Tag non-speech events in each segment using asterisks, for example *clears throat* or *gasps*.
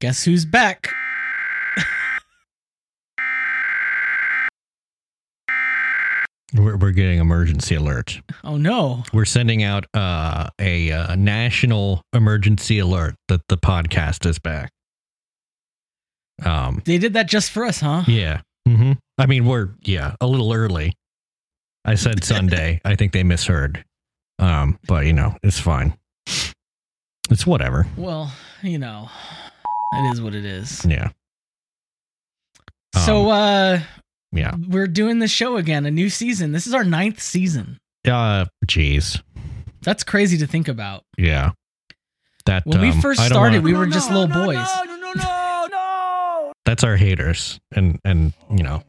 Guess who's back? We're, we're getting emergency alert. Oh no. We're sending out uh, a, uh national emergency alert that the podcast is back. Um, They did that just for us, huh? yeah. hmm I mean, we're yeah a little early. I said *laughs* Sunday. I think they misheard. Um, but you know, it's fine. It's whatever. Well, you know, it is what it is. Yeah. so Um, uh Yeah. we're doing the show again, a new season. This is our ninth season. Uh, jeez. That's crazy to think about. Yeah. That When we um, first started, wanna- we were just little boys. No, no, no, no, no. that's our haters, and and you know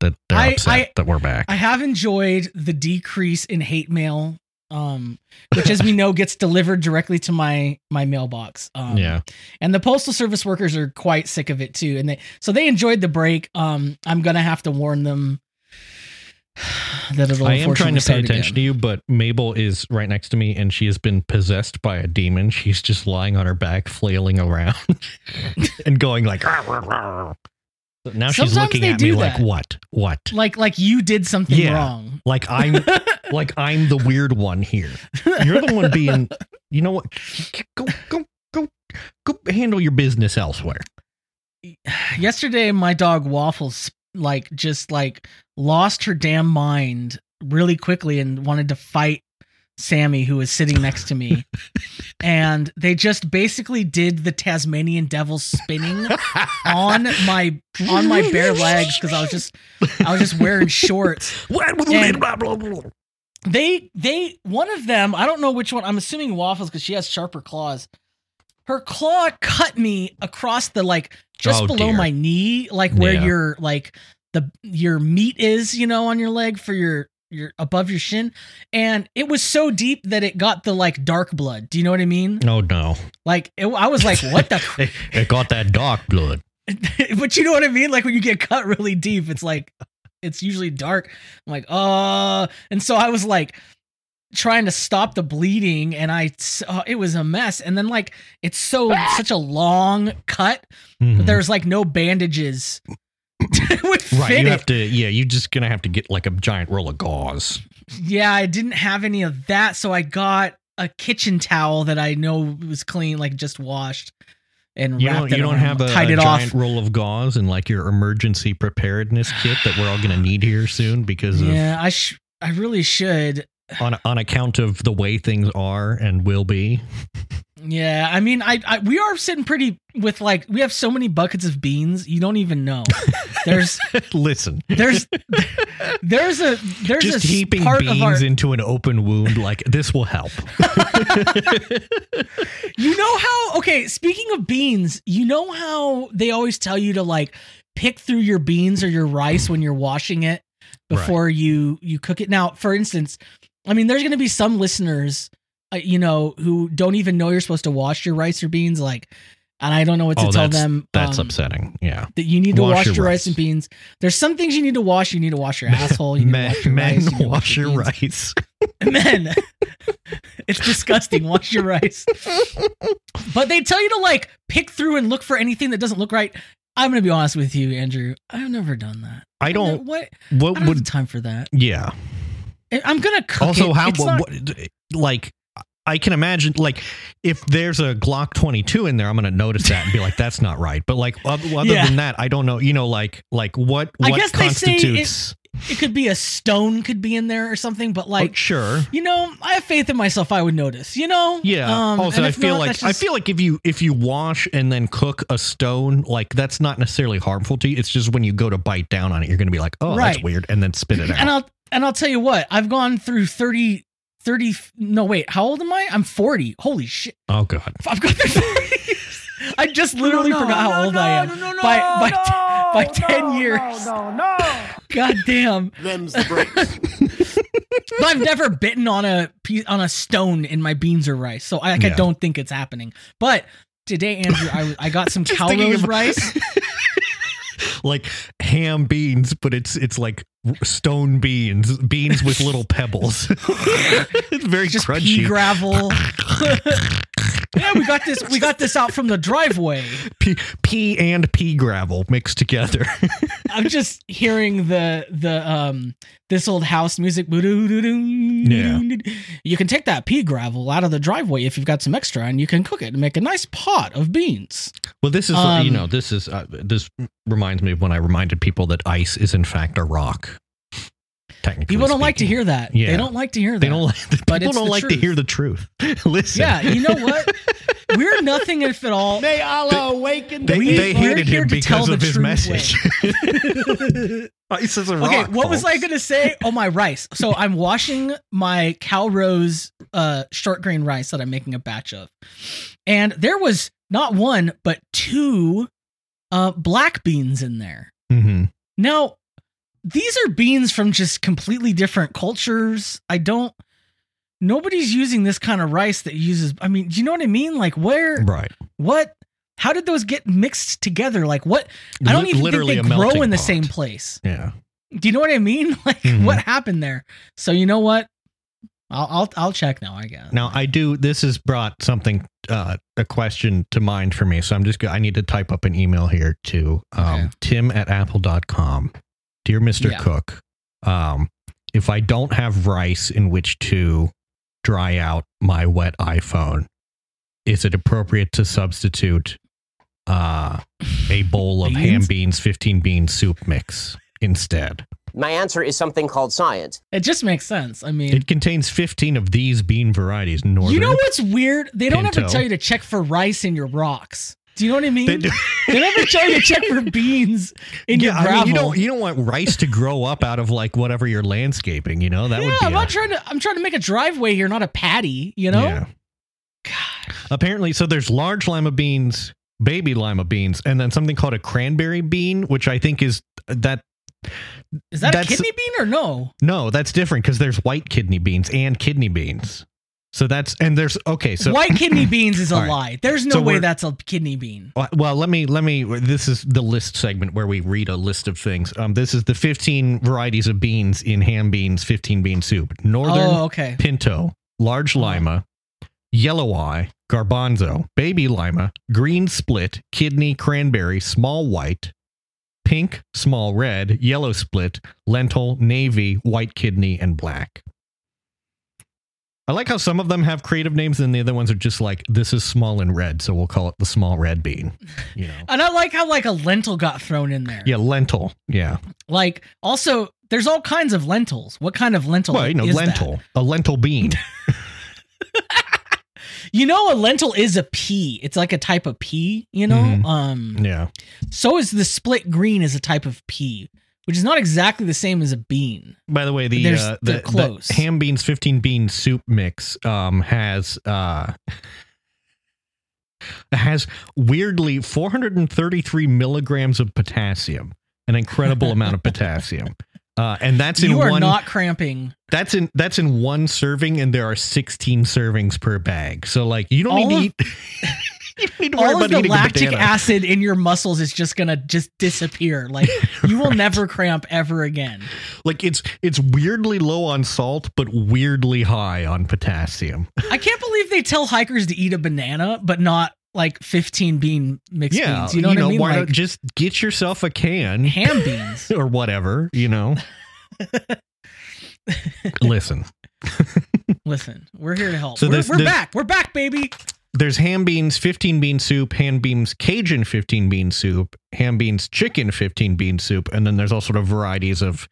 that they're I- upset I- that we're back. I have enjoyed the decrease in hate mail, um, which, as we know, gets delivered directly to my my mailbox. Um, yeah. and the postal service workers are quite sick of it too, and they so they enjoyed the break. Um, I'm gonna have to warn them *sighs* that it'll. I am trying to pay attention to you. but Mabel is right next to me, and she has been possessed by a demon. She's just lying on her back, flailing around, *laughs* and going like. Now she's Sometimes looking at me do like, "What? What? Like like you did something Yeah. wrong. Like I'm, *laughs* like I'm the weird one here. You're the one being. You know what? Go, go, go, go. Handle your business elsewhere." Yesterday, my dog Waffles like just like lost her damn mind really quickly and wanted to fight Sammy, who was sitting next to me. *laughs* and they just basically did the Tasmanian devil spinning on my on my bare legs because I was just I was just wearing shorts. *laughs* And-. They they one of them, I don't know which one. I'm assuming Waffles because she has sharper claws. Her claw cut me across the like just Oh, below dear. my knee, like where Yeah. your like the your meat is, you know, on your leg for your your above your shin, and it was so deep that it got the like dark blood. Do you know what I mean? no no! Like it, I was like, what the? It, *laughs* it got that dark blood. *laughs* but you know what I mean? Like when you get cut really deep, it's like it's usually dark. I'm like, uh, and so I was like trying to stop the bleeding, and I uh, it was a mess. And then like it's so *laughs* such a long cut, Mhm. but there's like no bandages. it would fit right. You it. have to. Yeah, you're just gonna have to get like a giant roll of gauze. Yeah, I didn't have any of that, so I got a kitchen towel that I know was clean, like just washed, and You don't. it You don't have a, tied a it giant off. roll of gauze and like your emergency preparedness kit that we're all gonna need here soon because Yeah, I sh- I really should. on on account of the way things are and will be. Yeah, I mean, I, I we are sitting pretty with like we have so many buckets of beans, you don't even know. *laughs* There's *laughs* Listen, there's there's a there's just a heaping beans our. into an open wound like this will help. *laughs* You know how? Okay, speaking of beans, you know how they always tell you to like pick through your beans or your rice when you're washing it before you you cook it. Now, for instance, I mean, there's going to be some listeners, uh, you know, who don't even know you're supposed to wash your rice or beans, like. And I don't know what to oh, tell that's them. that's um, upsetting. Yeah. that you need to Wash wash, your your rice. rice. and beans. There's some things you need to wash. You need to wash your *laughs* asshole. You need men to wash your men rice. You wash your beans. rice. *laughs* Men, *laughs* it's disgusting. Wash your rice. But they tell you to like pick through and look for anything that doesn't look right. I'm gonna be honest with you, Andrew. I've never done that. I don't. What? What I don't have would? time for that. Yeah. I- I'm gonna cook also it. how what, not- what- like i can imagine like if there's a glock 22 in there i'm gonna notice that and be like that's not right but like other, other Yeah. than that i don't know you know like like what I what guess they say it- it could be a stone, could be in there or something. But oh, like, sure you know, I have faith in myself. I would notice. You know. yeah Um, also i feel not, like that's i feel like if you if you wash and then cook a stone like that's not necessarily harmful to you it's just when you go to bite down on it you're gonna be like oh that's weird and then spit it out And I'll and I'll tell you what, I've gone through 30 30 no wait, how old am I? I'm 40. Holy shit. oh god *laughs* I've gone through 40 *laughs* years. I just literally No, no, forgot how no, old no, I am. No, no, no, by by no, by 10 no, years. No, no, no. *laughs* God damn. Them's the breaks. But I've never bitten on a piece on a stone in my beans or rice. So I, like, I don't think it's happening. But today, Andrew, I, I got some Just thinking Calrose rice. Like ham beans, but it's it's like stone beans, beans with little pebbles. *laughs* it's very Just crunchy. gravel. *laughs* *laughs* yeah, we got this. We got this out from the driveway. Pea, pea and pea gravel mixed together. *laughs* I'm just hearing the the um this old house music. Yeah. You can take that pea gravel out of the driveway if you've got some extra, and you can cook it and make a nice pot of beans. well, this is you Um, know this is uh, this reminds me of when I reminded people that ice is in fact a rock. Technically, People don't like to hear that. Yeah. They don't like to hear that. They don't like. *laughs* But People don't the like to hear the truth. *laughs* Listen. Yeah, you know what? *laughs* We're nothing if at all. May Allah awaken the They, We- they we're hated here him to tell because the of his message. Ice is a Okay, rock. what was I gonna say? Oh, my rice. So I'm washing my Calrose uh, short grain rice that I'm making a batch of, and there was not one but two uh, black beans in there. Mhm. Now, these are beans from just completely different cultures. I don't. Nobody's using this kind of rice that uses. I mean, do you know what I mean? Like, where? Right. What? How did those get mixed together? Like, what? I don't even literally think they grow in the pot. same place. Yeah. Do you know what I mean? *laughs* Like, Mhm. what happened there? So you know what? I'll I'll I'll check now. I guess. Now I do. This has brought something, uh, a question to mind for me. So I'm just. I need to type up an email here to um, Okay. Tim at Apple.com. Dear Mister Yeah. Cook, um, if I don't have rice in which to dry out my wet iPhone, is it appropriate to substitute uh, a *laughs* bowl of ham Beans? beans, 15 bean soup mix instead? My answer is something called science. It just makes sense. I mean, It contains 15 of these bean varieties. Northern. you know what's weird? They don't ever Pinto. tell you to check for rice in your rocks. Do you know what I mean? They never *laughs* tell you to check for beans in your yeah, gravel. I mean, you don't you don't want rice to grow up out of like whatever you're landscaping. You know that yeah, would be. I'm a- not trying to. I'm trying to make a driveway here, not a patty. You know. Yeah. God. Apparently, so there's large lima beans, baby lima beans, and then something called a cranberry bean, which I think is uh, that. Is that a kidney bean or no? No, that's different because there's white kidney beans and kidney beans. So that's and there's okay. So White kidney *coughs* beans is a right. lie. There's no So way that's a kidney bean. Well- Well, let me let me. This is the list segment where we read a list of things. Um, this is the 15 varieties of beans in HamBeens, 15 bean soup. Northern Oh, okay. pinto, large lima, yellow eye, garbanzo, baby lima, green split, kidney, cranberry, small white, pink, small red, yellow split, lentil, navy, white kidney, and black. I like how some of them have creative names and the other ones are just like this is small and red, so we'll call it the small red bean. You know. *laughs* And I like how like a lentil got thrown in there. Yeah, lentil. Yeah. Like also, there's all kinds of lentils. What kind of lentil? Well, you know, is that? lentil. A lentil bean. *laughs* *laughs* You know, a lentil is a pea. It's like a type of pea. You know. Mhm. Um. yeah. So is the split green is a type of pea, which is not exactly the same as a bean. By the way, the uh, the, close. the HamBeens 15 bean soup mix um has uh has weirdly 433 milligrams of potassium, an incredible amount of potassium. Uh, and that's in you are one not cramping. that's in that's in one serving and there are 16 servings per bag. So like you don't All need to eat *laughs* *laughs* you need to All of the lactic acid in your muscles is just gonna just disappear. Like you will *laughs* never cramp ever again. Like it's it's weirdly low on salt but weirdly high on potassium. *laughs* I can't believe they tell hikers to eat a banana, but not like 15 bean mixed yeah, beans. You know what I mean? Why Like not just get yourself a can HamBeens. or whatever, you know. Listen, Listen, we're here to help. So we're there's- we're there's- back. We're back, baby. There's HamBeens 15 bean soup, HamBeens Cajun 15 bean soup, HamBeens chicken 15 bean soup, and then there's all sort of varieties of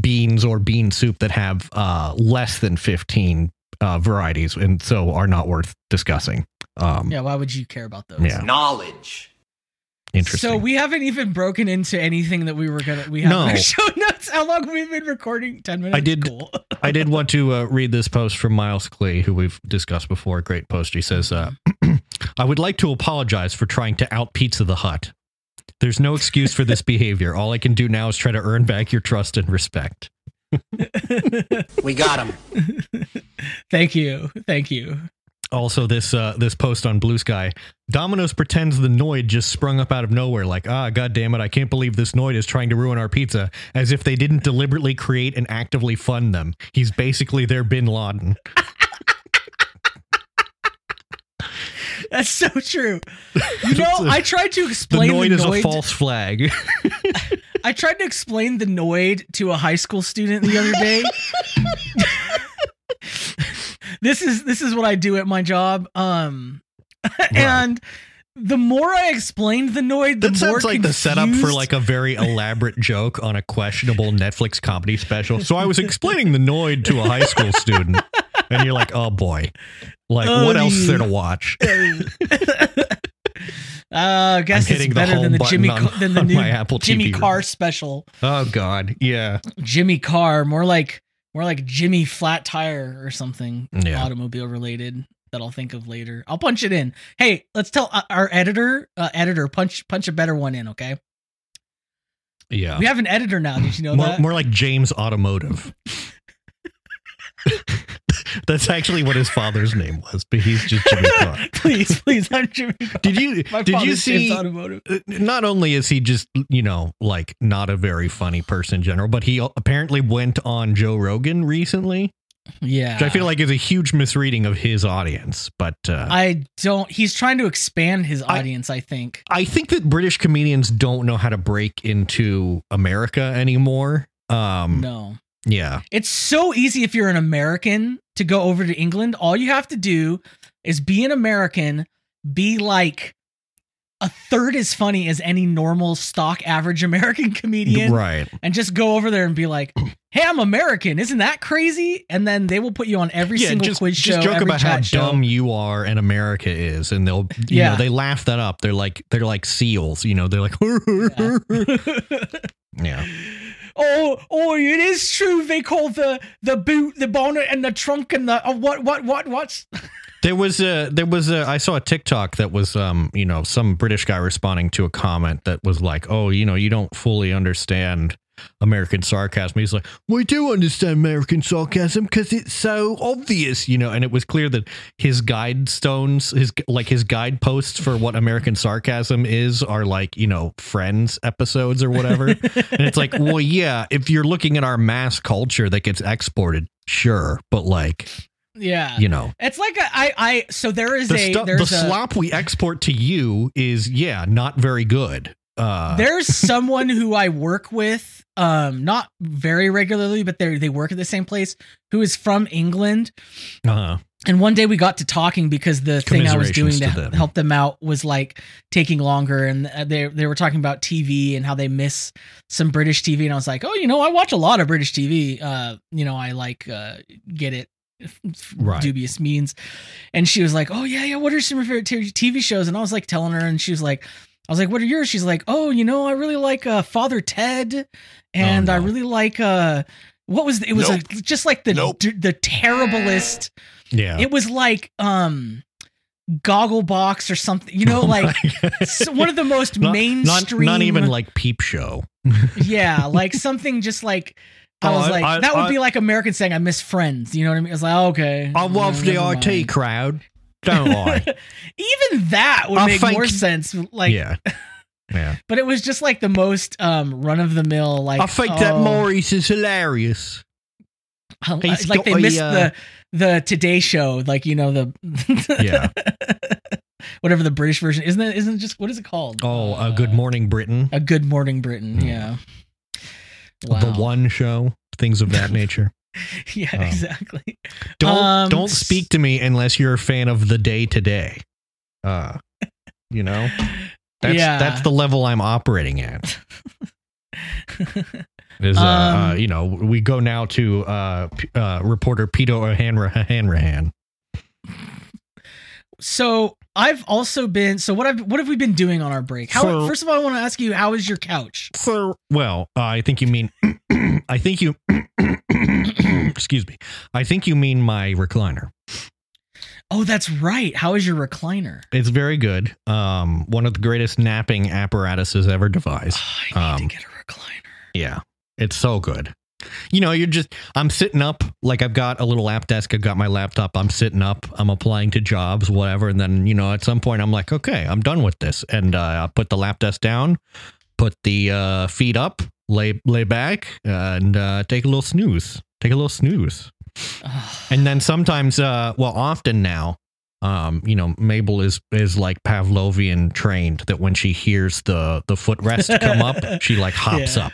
beans or bean soup that have uh, less than 15 uh, varieties and so are not worth discussing. Um, Yeah, why would you care about those? Yeah. Knowledge. Interesting. So we haven't even broken into anything that we were gonna. We have No. our show notes. How long we've been recording? Ten minutes. I did- Cool. I did want to uh, read this post from Miles Clay, who we've discussed before. Great post. He says, uh, *clears throat* I would like to apologize for trying to out Pizza the Hut. There's no excuse for this *laughs* behavior. All I can do now is try to earn back your trust and respect. We got him. *laughs* Thank you. Thank you. Also, this uh, this post on Bluesky, Domino's pretends the Noid just sprung up out of nowhere. Like, ah, god damn it, I can't believe this Noid is trying to ruin our pizza. As if they didn't deliberately create and actively fund them. He's basically their Bin Laden. *laughs* That's so true. You *laughs* know, I tried to The explain the, Noid is a false flag. *laughs* I tried to explain the Noid to a high school student the other day. This is this is what I do at my job. Um *laughs* and the more I explained the Noid, the That more sounds like the setup for like a very elaborate joke on a questionable Netflix comedy special. So I was *laughs* explaining the Noid to a high school student, and you're like, "Oh boy, like Oh, what else is there to watch?" *laughs* Uh, I guess it's better home than the Jimmy on- than the new Apple Jimmy TV Carr remote. special. Oh God, yeah, Jimmy Carr, more like more like Jimmy Flat Tire or something Yeah. automobile related that I'll think of later. I'll punch it in. Hey, let's tell uh, our editor, uh, editor, punch punch a better one in, okay? yeah. We have an editor now. Did you know more, that? more like James Automotive. *laughs* That's actually what his father's name was, but he's just Jimmy *laughs* Carr. please, please, I'm Jimmy Carr. Did you My did you see? Automotive. uh, Not only is he just you know like not a very funny person in general, but he apparently went on Joe Rogan recently, Yeah. which I feel like is a huge misreading of his audience. But uh, I, I don't. He's trying to expand his I- audience. I, think. I think that British comedians don't know how to break into America anymore. Um, No, yeah, it's so easy if you're an American to go over to England. All you have to do is be an American, be like a third as funny as any normal stock average American *laughs* comedian, right. and just go over there and be like, *clears throat* "Hey, I'm American. Isn't that crazy?" And then they will put you on every yeah, single just, quiz just show, joke about how show. dumb you are and America is, and they'll you Yeah. know they laugh that up. They're like they're like seals, you know. They're like *laughs* yeah. *laughs* Oh, oh! It is true. They call the the boot, the bonnet, and the trunk, and the uh, what, what, what, what's? *laughs* There was a there was a I saw a TikTok that was um you know some British guy responding to a comment that was like oh you know you don't fully understand American sarcasm. He's like we do understand American sarcasm because it's so obvious you know and it was clear that his guide stones his like his guideposts for what American sarcasm is are like you know Friends episodes or whatever *laughs* and it's like well yeah if you're looking at our mass culture that gets exported sure but like Yeah, you know it's like a, I, I. So there is the, a stu- the there's a slop we export to you is yeah not very good uh there's someone who I work with, um, not very regularly, but they they work at the same place, who is from England. uh And one day we got to talking because the thing I was doing to, to them. help them out was like taking longer, and uh, they they were talking about TV and how they miss some British TV, and I was like, oh, you know, I watch a lot of British TV. Uh, you know, I like uh, get it. Right. Dubious means, and she was like, "Oh yeah, yeah. What are some of your favorite TV shows?" And I was like telling her, and she was like, "I was like, what are yours?" She's like, "Oh, you know, I really like uh, Father Ted, and I Oh, no. really like uh, what was it was Nope. a, just like the Nope. the terriblest." yeah It was like um Gogglebox or something. You know, *laughs* Oh like my *laughs* God. s- one of the most Not- not, mainstream. not even like peep show *laughs* yeah, like something just like. I Oh, was like, I- that would I- be like American saying, "I miss Friends." You know what I mean? I was like, oh, okay. i love Mm, the never rt mind. crowd don't *laughs* lie. Even that would I make think- more sense. Like, yeah *laughs* yeah but it was just like the most um run of the mill. Like, i think that oh, maurice is hilarious he's like got they a, missed uh, the the Today Show. Like you know the *laughs* Yeah. whatever the British version isn't it? Isn't it just what is it called? oh uh, Uh, good morning britain A Good Morning Britain. Mm. Yeah. Wow. the one show things of that nature *laughs* Yeah, Um, exactly. don't Um, don't speak to me unless you're a fan of the day to day uh you know that's Yeah. that's the level i'm operating at *laughs* is uh, uh Um, you know we go now to uh, P- uh reporter Peter Hanrahan Hanrahan. So I've also been. So what I've what have we been doing on our break? How So- first of all, I want to ask you, how is your couch? So well, uh, I think you mean *clears throat* I think you *clears throat* excuse me. I think you mean my recliner. Oh, that's right. How is your recliner? It's very good. Um one of the greatest napping apparatuses ever devised. Oh, I need Um, to get a recliner. Yeah. It's so good. You know, you're just I'm sitting up, like I've got a little lap desk, I've got my laptop, I'm sitting up, I'm applying to jobs, whatever, and then, you know, at some point I'm like, okay, I'm done with this. And uh I put the lap desk down, put the uh feet up, lay lay back, and uh take a little snooze. Take a little snooze. *sighs* And then sometimes uh well often now, um, you know, Mabel is is like Pavlovian trained that when she hears the the footrest come up, *laughs* she like hops Yeah. up.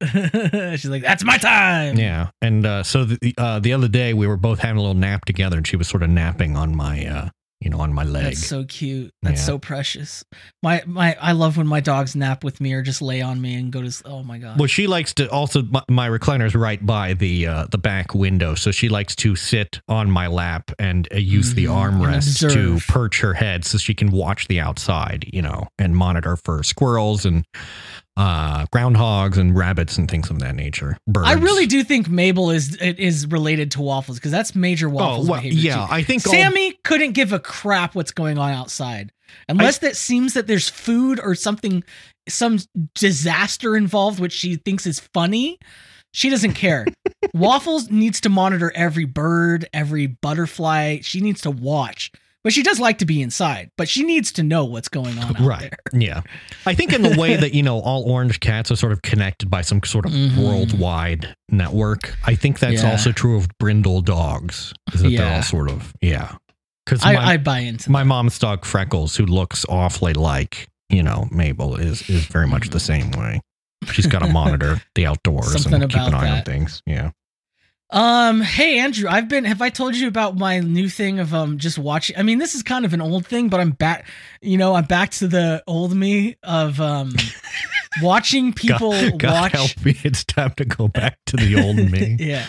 *laughs* She's like, "That's my time." Yeah, and uh, so the uh, the other day we were both having a little nap together, and she was sort of napping on my uh, you know on my leg. That's so cute. That's Yeah. so precious. My my I love when my dogs nap with me or just lay on me and go to. Oh my god. Well, she likes to also my, my recliner's right by the uh, the back window, so she likes to sit on my lap and uh, use the Mhm, and armrest to perch her head so she can watch the outside, you know, and monitor for squirrels and uh, groundhogs and rabbits and things of that nature. Birds. I really do think Mabel is is related to waffles because that's major Oh waffles well, behavior. yeah, too. I think all- Sammy couldn't give a crap what's going on outside unless that seems that there's food or something, some disaster involved, which she thinks is funny. She doesn't care. *laughs* Waffles needs to monitor every bird, every butterfly. She needs to watch, but she does like to be inside. But she needs to know what's going on out right. there. *laughs* Yeah. I think in the way that, you know, all orange cats are sort of connected by some sort of Mhm. worldwide network. I think that's Yeah. also true of brindle dogs. Is that they're all sort of yeah. Because I, I buy into my mom's dog Freckles, who looks awfully like, you know, Mabel, is is very much the same way. She's got to monitor the *laughs* outdoors Mm-hmm. Something and keep an eye on things. Yeah. Um, hey Andrew, I've been have I told you about my new thing of um just watching I mean this is kind of an old thing, but I'm back you know, I'm back to the old me of um *laughs* watching people God, God watch help me. It's time to go back to the old me. *laughs* Yeah.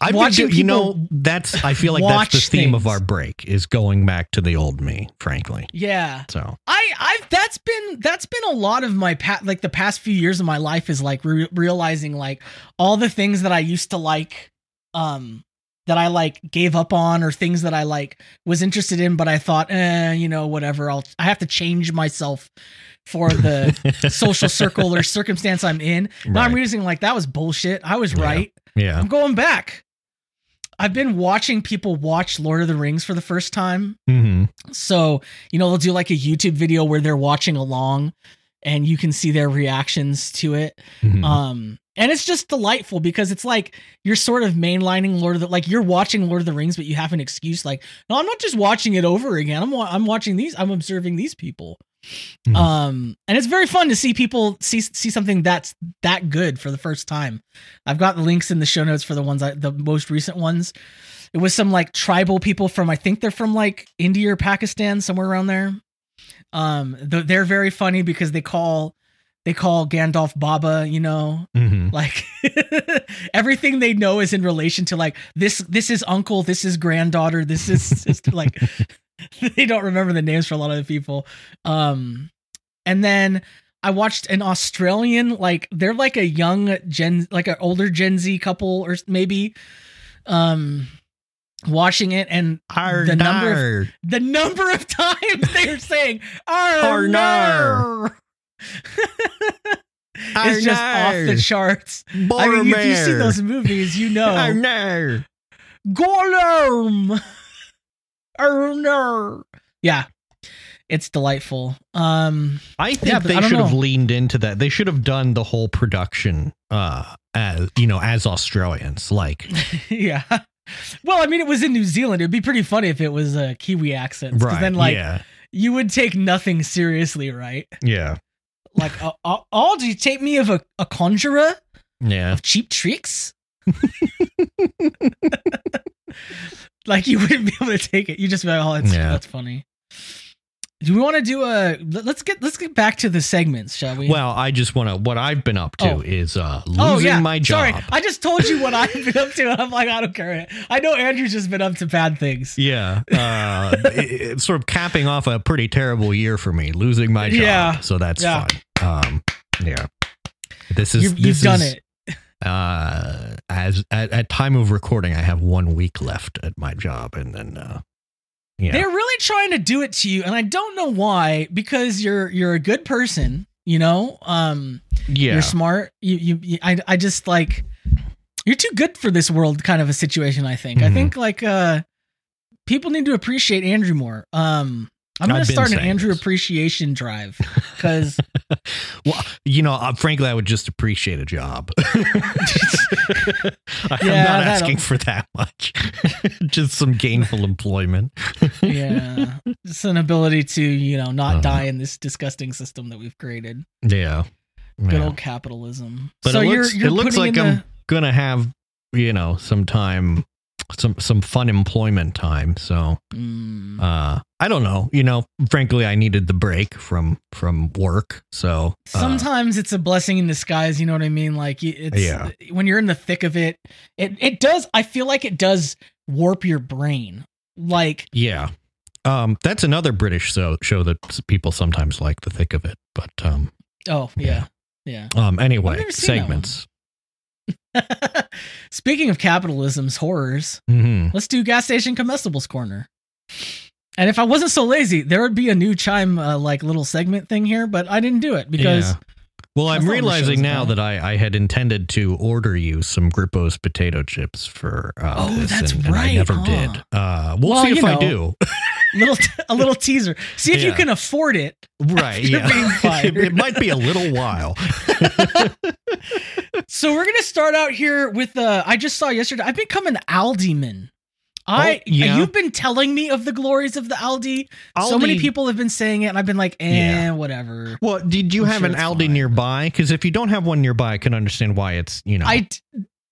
I've been Watching do- you know, that's I feel like that's the theme of our break is going back to the old me, frankly. Yeah. So I I've that's been that's been a lot of my pat like the past few years of my life is like re- realizing like all the things that I used to like um that I like gave up on or things that I like was interested in but I thought eh you know whatever I'll I have to change myself for the *laughs* social circle or circumstance I'm in. Now I'm Right. realizing like that was bullshit. I was Yeah. right. yeah. I'm going back. I've been watching people watch Lord of the Rings for the first time. hmm So, you know, they'll do like a YouTube video where they're watching along and you can see their reactions to it. hmm Um and it's just delightful because it's like you're sort of mainlining Lord of the like you're watching Lord of the Rings but you have an excuse like no I'm not just watching it over again. I'm I'm watching these I'm observing these people. Mhm. Um and it's very fun to see people see see something that's that good for the first time. I've got the links in the show notes for the ones I, the most recent ones. It was some like tribal people from I think they're from like India or Pakistan somewhere around there. Um they're very funny because they call they call Gandalf Baba, you know, hmm like *laughs* everything they know is in relation to like this this is uncle, this is granddaughter, this is sister like *laughs* they don't remember the names for a lot of the people. Um and then I watched an Australian like they're like a young gen like an older Gen Z couple or maybe um watching it and the number of the number of *laughs* times they're saying Arnar. Arnar *laughs* it's just off the charts. I mean, if you see those movies, you know. Arnar. Gollum. Arnar. Yeah. It's delightful. Um I think Yeah, they I don't should have leaned into that. They should have done the whole production uh as you know, as Australians. Like *laughs* yeah. Well, I mean, it was in New Zealand. It'd be pretty funny if it was a Kiwi accent. Right. then, like, yeah. you would take nothing seriously, right? Yeah. Like, uh, uh, oh, do you take me of a, a conjurer Yeah. of cheap tricks? *laughs* like, you wouldn't be able to take it. You just be like, oh, that's, Yeah. that's funny. Do we want to do a? let- Let's get let's get back to the segments, shall we? Well, I just want to. What I've been up to Oh. is uh, losing oh yeah, my job. sorry. I just told you what I've been up to, and I'm like, I don't care. I know Andrew's just been up to bad things. Yeah, uh, *laughs* it- it's sort of capping off a pretty terrible year for me, losing my job. Yeah. so that's Yeah. fun. Um, yeah, this is You've, this you've done it. Uh, as at, at time of recording, I have one week left at my job, and then uh, yeah, They're really trying to do it to you, and I don't know why. Because you're you're a good person, you know. Um, yeah, you're smart. You, you you I I just like you're too good for this world, kind of a situation. I think. I Mhm. think like uh, people need to appreciate Andrew more. Um, I'm gonna start an Andrew this. appreciation drive because *laughs* well, you know, uh, frankly, I would just appreciate a job. *laughs* I'm Yeah, not that'll- asking for that much. *laughs* just some gainful employment. yeah, just an ability to you know not Uh-huh. die in this disgusting system that we've created. Yeah. Good Yeah. old capitalism. But so it you're looks, you're it looks like I'm the- gonna have, you know, some time, some some fun employment time. So Mm. uh I don't know. You know, frankly, I needed the break from from work. So uh, Sometimes it's a blessing in disguise. You know what I mean? Like it's Yeah. when you're in the thick of it, it it does. I feel like it does warp your brain. Like yeah. Um, that's another British show show that people sometimes like the thick of it. But um, oh yeah, yeah. um, anyway, segments. *laughs* Speaking of capitalism's horrors, hmm let's do gas station comestibles corner. And if I wasn't so lazy, there would be a new chime uh, like little segment thing here, but I didn't do it because Yeah. Well, I'm not what the realizing now about. that I, I had intended to order you some Grippo's potato chips for uh, Oh, this, that's and, and I never huh? did. Uh, we'll Well, see if you I do. *laughs* little a little *laughs* teaser. See if you can afford it. right? *laughs* Yeah, *laughs* it, might be a little while. So we're gonna start out here with uh I just saw yesterday. I've become an Aldi man. I Oh, yeah. you've been telling me of the glories of the Aldi. So many people have been saying it, and I've been like, eh, Yeah. whatever. Well, did you I'm have sure an Aldi fine. nearby? Because if you don't have one nearby, I can understand why it's you know. I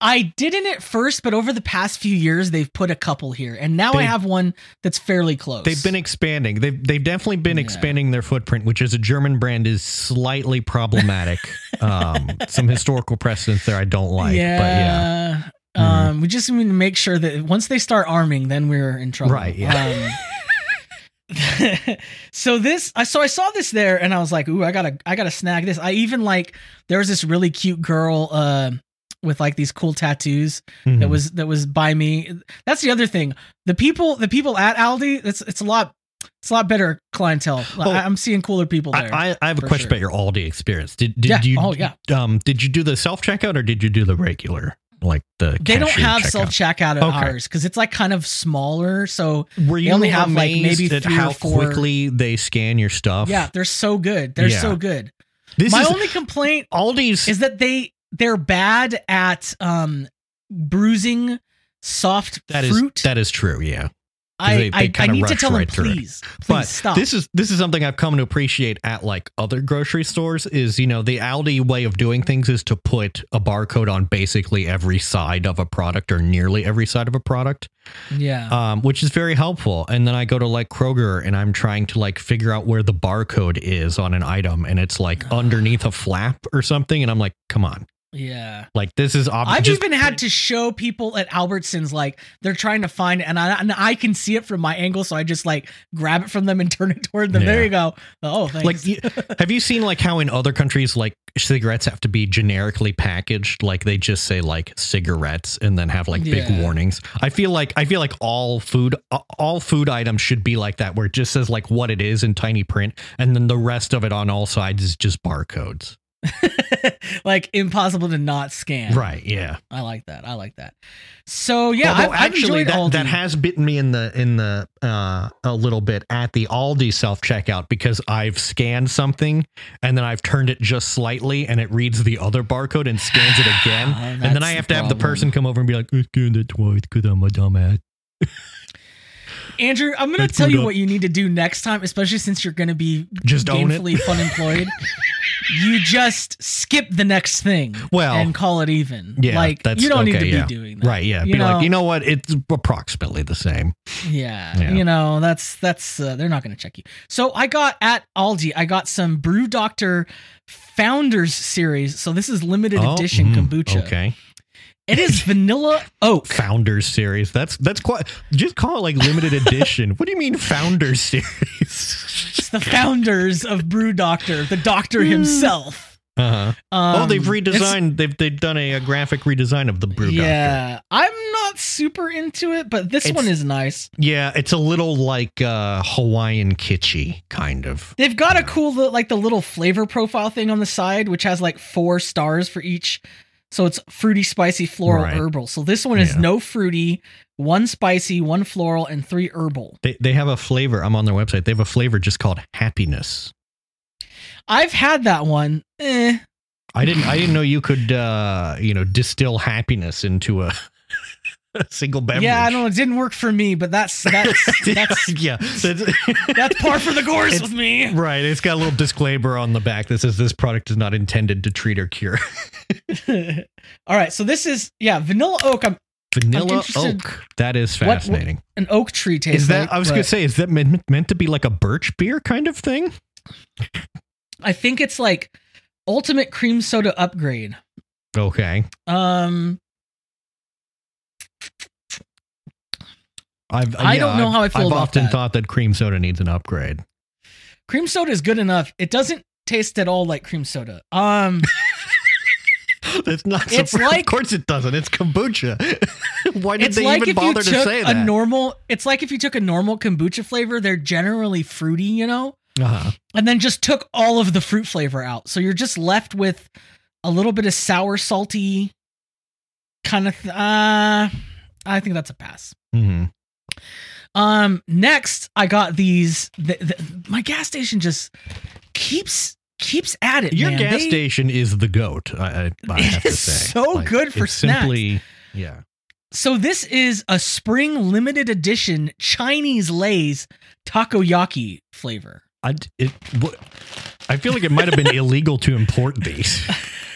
I didn't at first, but over the past few years, they've put a couple here, and now I have one that's fairly close. They've been expanding. They've they've definitely been Yeah. expanding their footprint, which as a German brand is slightly problematic. *laughs* um, some historical precedents there I don't like, yeah. but yeah. Mm-hmm. Um, we just need to make sure that once they start arming, then we're in trouble. Right, yeah. Um, *laughs* so this, I so I saw this there, and I was like, "Ooh, I gotta, I gotta snag this." I even like there was this really cute girl, uh, with like these cool tattoos that Mhm. was that was by me. That's the other thing. The people, the people at Aldi, it's it's a lot, it's a lot better clientele. Oh. I'm seeing cooler people there. I, I have a question sure. about your Aldi experience. Did did Yeah. you Oh, yeah. um did you do the self checkout or did you do the regular like the they don't have self checkout at Okay. ours because it's like kind of smaller. So Were you only have, like, maybe three or how four- quickly they scan your stuff? yeah, they're so good. They're Yeah. so good. this My is only complaint Aldi's is that they they're bad at um bruising soft that is fruit. that is true. Yeah. I they- they I, I need to tell right them please, please But stop. this is this is something I've come to appreciate at like other grocery stores is you know the Aldi way of doing things is to put a barcode on basically every side of a product or nearly every side of a product yeah. um, which is very helpful and then I go to like Kroger and I'm trying to like figure out where the barcode is on an item and it's like *sighs* underneath a flap or something and I'm like come on yeah. like this is obvious I've just, even had to show people at Albertsons like they're trying to find it, and I and I can see it from my angle, so I just like grab it from them and *laughs* turn it toward them. There you go. Oh, thanks. like have you seen like how in other countries like cigarettes have to be generically packaged like they just say like cigarettes and then have like big warnings i feel like i feel like all food all food items should be like that where it just says like what it is in tiny print and then the rest of it on all sides is just barcodes *laughs* like impossible to not scan. right yeah I like that. I like that. So yeah, I've, I've actually that, Aldi. that has bitten me in the in the uh a little bit at the Aldi self checkout because I've scanned something and then I've turned it just slightly and it reads the other barcode and scans it again *sighs* Oh, and then I the have to have the person come over and be like I scanned it twice because I'm a dumbass. *laughs* Andrew, I'm gonna tell you up- what you need to do next time, especially since you're gonna be Just gainfully fun employed. *laughs* you just skip the next thing Well, and call it even. Yeah, like that's you don't need to yeah. be doing that. Right, yeah. You be know, like, you know what? It's approximately the same. Yeah, Yeah. you know that's that's uh, they're not going to check you. So I got at Aldi, I got some Brew Doctor Founders series. So this is limited Oh, edition mm, kombucha. Okay. It is vanilla oak. Founders series. That's that's quite just call it like limited edition. What do you mean founders series? It's the founders of Brew Doctor, the doctor himself. uh-huh. Um, oh, they've redesigned. They've they've done a, a graphic redesign of the brew doctor. Yeah, I'm not super into it, but this It's- one is nice. Yeah, it's a little like uh, Hawaiian kitschy kind of. They've got a cool li- like the little flavor profile thing on the side, which has like four stars for each. So it's fruity, spicy, floral, Right. herbal. So this one is Yeah. no fruity, one spicy, one floral, and three herbal. They they have a flavor. I'm on their website. They have a flavor just called happiness. I've had that one. Eh. I didn't. I didn't know you could, uh, you know, distill happiness into a, a *laughs* single beverage. Yeah, I don't know. It didn't work for me, but that's that's that's *laughs* yeah, that's, *laughs* that's par for the course with me. right. It's got a little disclaimer on the back that says this product is not intended to treat or cure. All right, so this is yeah, vanilla oak. I'm Vanilla oak. That is What- what- fascinating. an oak tree taste. is that? like, I was gonna say, is that meant, meant to be like a birch beer kind of thing? I think it's like ultimate cream soda upgrade. Okay. Um, I've, I don't know how I feel I've often that. thought that cream soda needs an upgrade. cream soda is good enough. It doesn't taste at all like cream soda. Um, *laughs* That's not. It's like- of course it doesn't. It's kombucha. *laughs* Why did they like even bother to say a normal. It's like if you took a normal kombucha flavor. They're generally fruity, you know, uh-huh. and then just took all of the fruit flavor out. So you're just left with a little bit of sour, salty kind of. Th- uh, I think that's a pass. Mhm. Um, next I got these. The, the, my gas station just keeps keeps at it. Your man. gas They- station is the goat. I, I, I *laughs* have to say, so good for snacks. Simply, yeah. So this is a spring limited edition Chinese Lay's takoyaki flavor. I, it, I feel like it might have been *laughs* illegal to import these.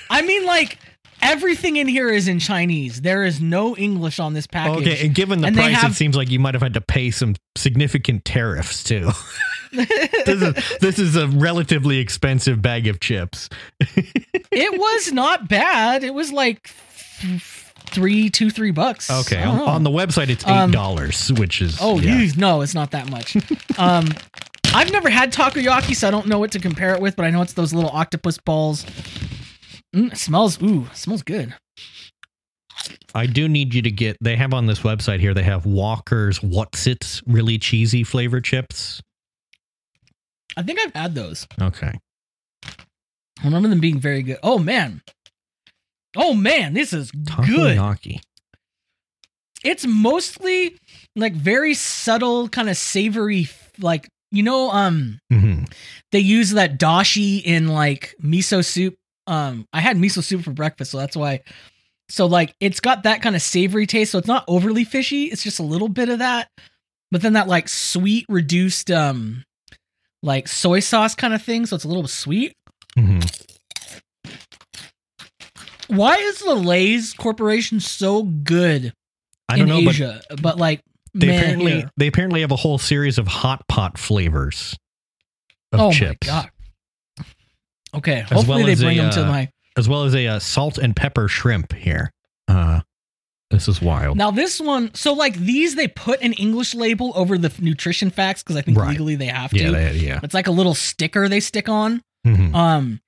I mean, like everything in here is in Chinese. There is no English on this package. Okay, and given the And price, have- it seems like you might have had to pay some significant tariffs too. *laughs* this is this is a relatively expensive bag of chips. *laughs* it was not bad. It was like three, two, three bucks. Okay, on, on the website it's eight Um, dollars, which is Oh, yeah. geez, no, it's not that much. um, I've never had takoyaki, so I don't know what to compare it with, but I know it's those little octopus balls. Mm, it smells, ooh, smells good. I do need you to get. They have on this website here. They have Walker's What's It's really cheesy flavor chips. I think I've had those. Okay, I remember them being very good. Oh man. Oh man, this is good. takoyaki. It's mostly like very subtle, kind of savory, like you know, um, hmm they use that dashi in like miso soup. Um, I had miso soup for breakfast, so that's why. So like, it's got that kind of savory taste. So it's not overly fishy. It's just a little bit of that, but then that like sweet reduced, um, like soy sauce kind of thing. So it's a little sweet. Mm-hmm. Why is the Lay's Corporation so good I don't in know, Asia? But, like, they man, apparently they apparently have a whole series of hot pot flavors of oh chips, my god. Okay, hopefully well they as bring a, them to uh, my. as well as a uh, salt and pepper shrimp here. Uh, this is wild. Now this one, so like these, they put an English label over the nutrition facts because I think Right. legally they have to. yeah, they, yeah. it's like a little sticker they stick on. Mhm. Um,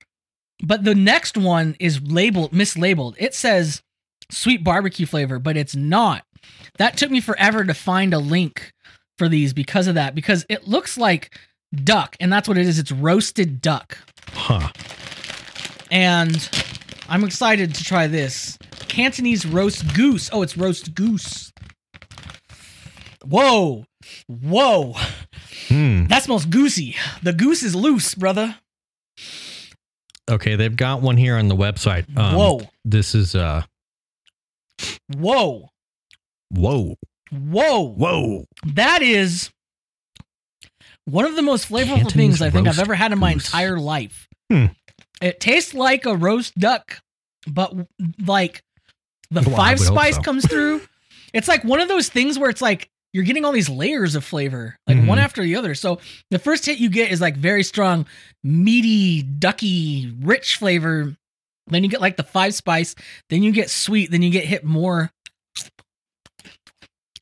but the next one is labeled mislabeled. It says sweet barbecue flavor, but it's not. That took me forever to find a link for these because of that. Because it looks like duck, and that's what it is. It's roasted duck, Huh. and I'm excited to try this Cantonese roast goose. Oh, it's roast goose. Whoa, whoa, Hmm. that smells goosey. The goose is loose, brother. Okay, they've got one here on the website. Um, Whoa, This is uh. whoa, Whoa. whoa. Whoa. That is one of the most flavorful Cantonese things I think I've ever had in my goose. entire life. Hmm. It tastes like a roast duck, but like the Well, five spice so. comes through. *laughs* It's like one of those things where it's like you're getting all these layers of flavor, like Mhm. one after the other. So the first hit you get is like very strong, meaty, ducky, rich flavor. Then you get like the five spice. Then you get sweet. Then you get hit more.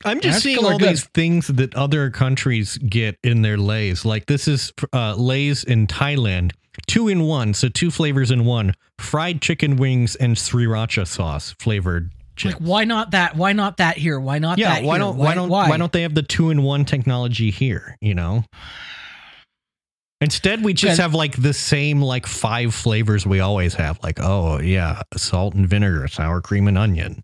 I'm just seeing all these things that other countries get in their lays. Like this is uh, lays in Thailand, two in one, so two flavors in one: fried chicken wings and sriracha sauce flavored chips. Like why not that? Why not that here? Why not yeah, that? why here? don't why, don't why? why don't they have the two in one technology here? You know. Instead, we just have like the same like five flavors we always have. Like, oh yeah, salt and vinegar, sour cream and onion.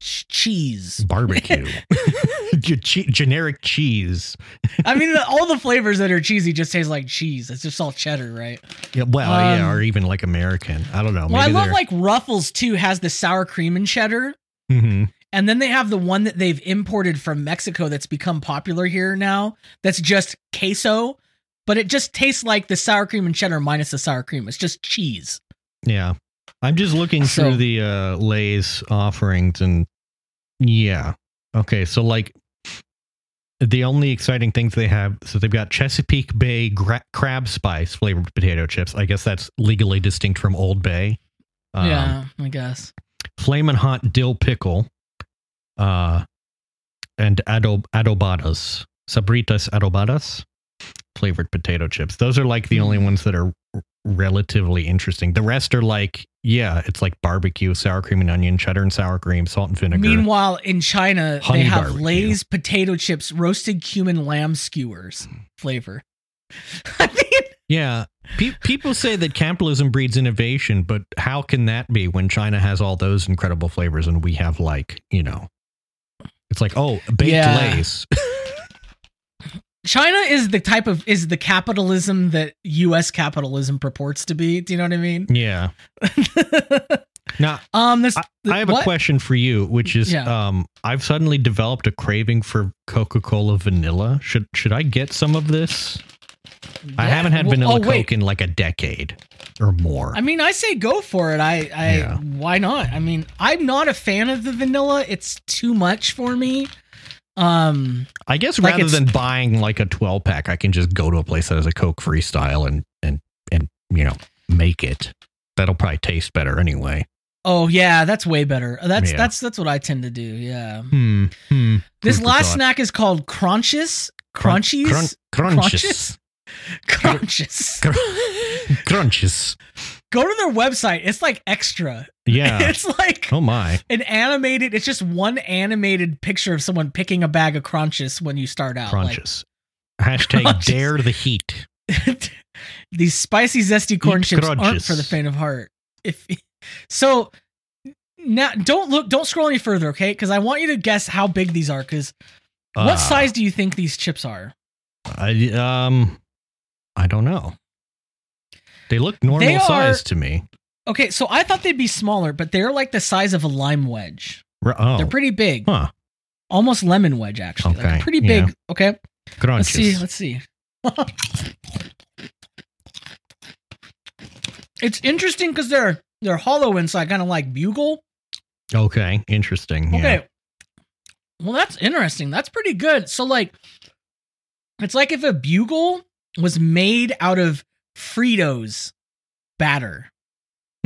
Ch- cheese. Barbecue. *laughs* *laughs* Generic cheese. I mean, all the *laughs* flavors that are cheesy just taste like cheese. It's just all cheddar, right? Yeah, well, yeah, Um, or even like American. I don't know. well, I love they're- like Ruffles too. Has the sour cream and cheddar, Mhm. and then they have the one that they've imported from Mexico that's become popular here now. That's just queso, but it just tastes like the sour cream and cheddar minus the sour cream. It's just cheese. Yeah. I'm just looking So- through the uh Lay's offerings and yeah. Okay, so like the only exciting things they have so they've got Chesapeake Bay gra- crab spice flavored potato chips. I guess that's legally distinct from Old Bay. Um, yeah, I guess. Flamin' hot dill pickle uh and adob- adobadas. Sabritas adobadas flavored potato chips. Those are like the only Hmm. ones that are relatively interesting. The rest are like, yeah, it's like barbecue, sour cream and onion, cheddar and sour cream, salt and vinegar. Meanwhile, in China, Honey they have barbecue. Lay's potato chips, roasted cumin lamb skewers hmm. flavor. *laughs* I mean, yeah, pe- people say that capitalism breeds innovation, but how can that be when China has all those incredible flavors and we have like, you know, it's like, oh, baked Yeah. Lay's. *laughs* China is the type of is the capitalism that U.S. capitalism purports to be. Do you know what I mean? yeah. *laughs* Now, um, this I, I have a question for you, which is, Yeah. um, I've suddenly developed a craving for Coca-Cola vanilla. Should should I get some of this? I haven't had well- vanilla oh, wait. Coke in like a decade or more. I mean, I say go for it. I, I, Yeah. why not? I mean, I'm not a fan of the vanilla. It's too much for me. Um, I guess like rather than buying like a 12 pack, I can just go to a place that has a Coke freestyle and and and you know make it. That'll probably taste better anyway. oh yeah, that's way better. That's Yeah. that's that's what I tend to do. Yeah. Hmm. Hmm. This for last snack is called Kronchis. Crun- Crunchies. crun- Kronchis. Kronchis. *laughs* Cr- Kronchis. *laughs* Go to their website. It's like extra. *laughs* Yeah. It's like oh my. an animated. It's just one animated picture of someone picking a bag of Kronchis when you start out. Like, Kronchis. Hashtag Kronchis. dare the heat. *laughs* these spicy zesty corn Eat chips aren't for the faint of heart. If *laughs* so, now don't look, don't scroll any further, okay? Because I want you to guess how big these are. Because what Uh, size do you think these chips are? I um I don't know. They look normal They are- size to me. Okay, so I thought they'd be smaller, but they're like the size of a lime wedge. Oh, They're pretty big, huh. almost lemon wedge actually. Like Okay, pretty yeah. big. Okay, let's see. Let's see. *laughs* it's interesting because they're they're hollow inside, kind of like bugle. okay, interesting. Yeah. Okay. Well, that's interesting. That's pretty good. So, like, it's like if a bugle was made out of Fritos batter.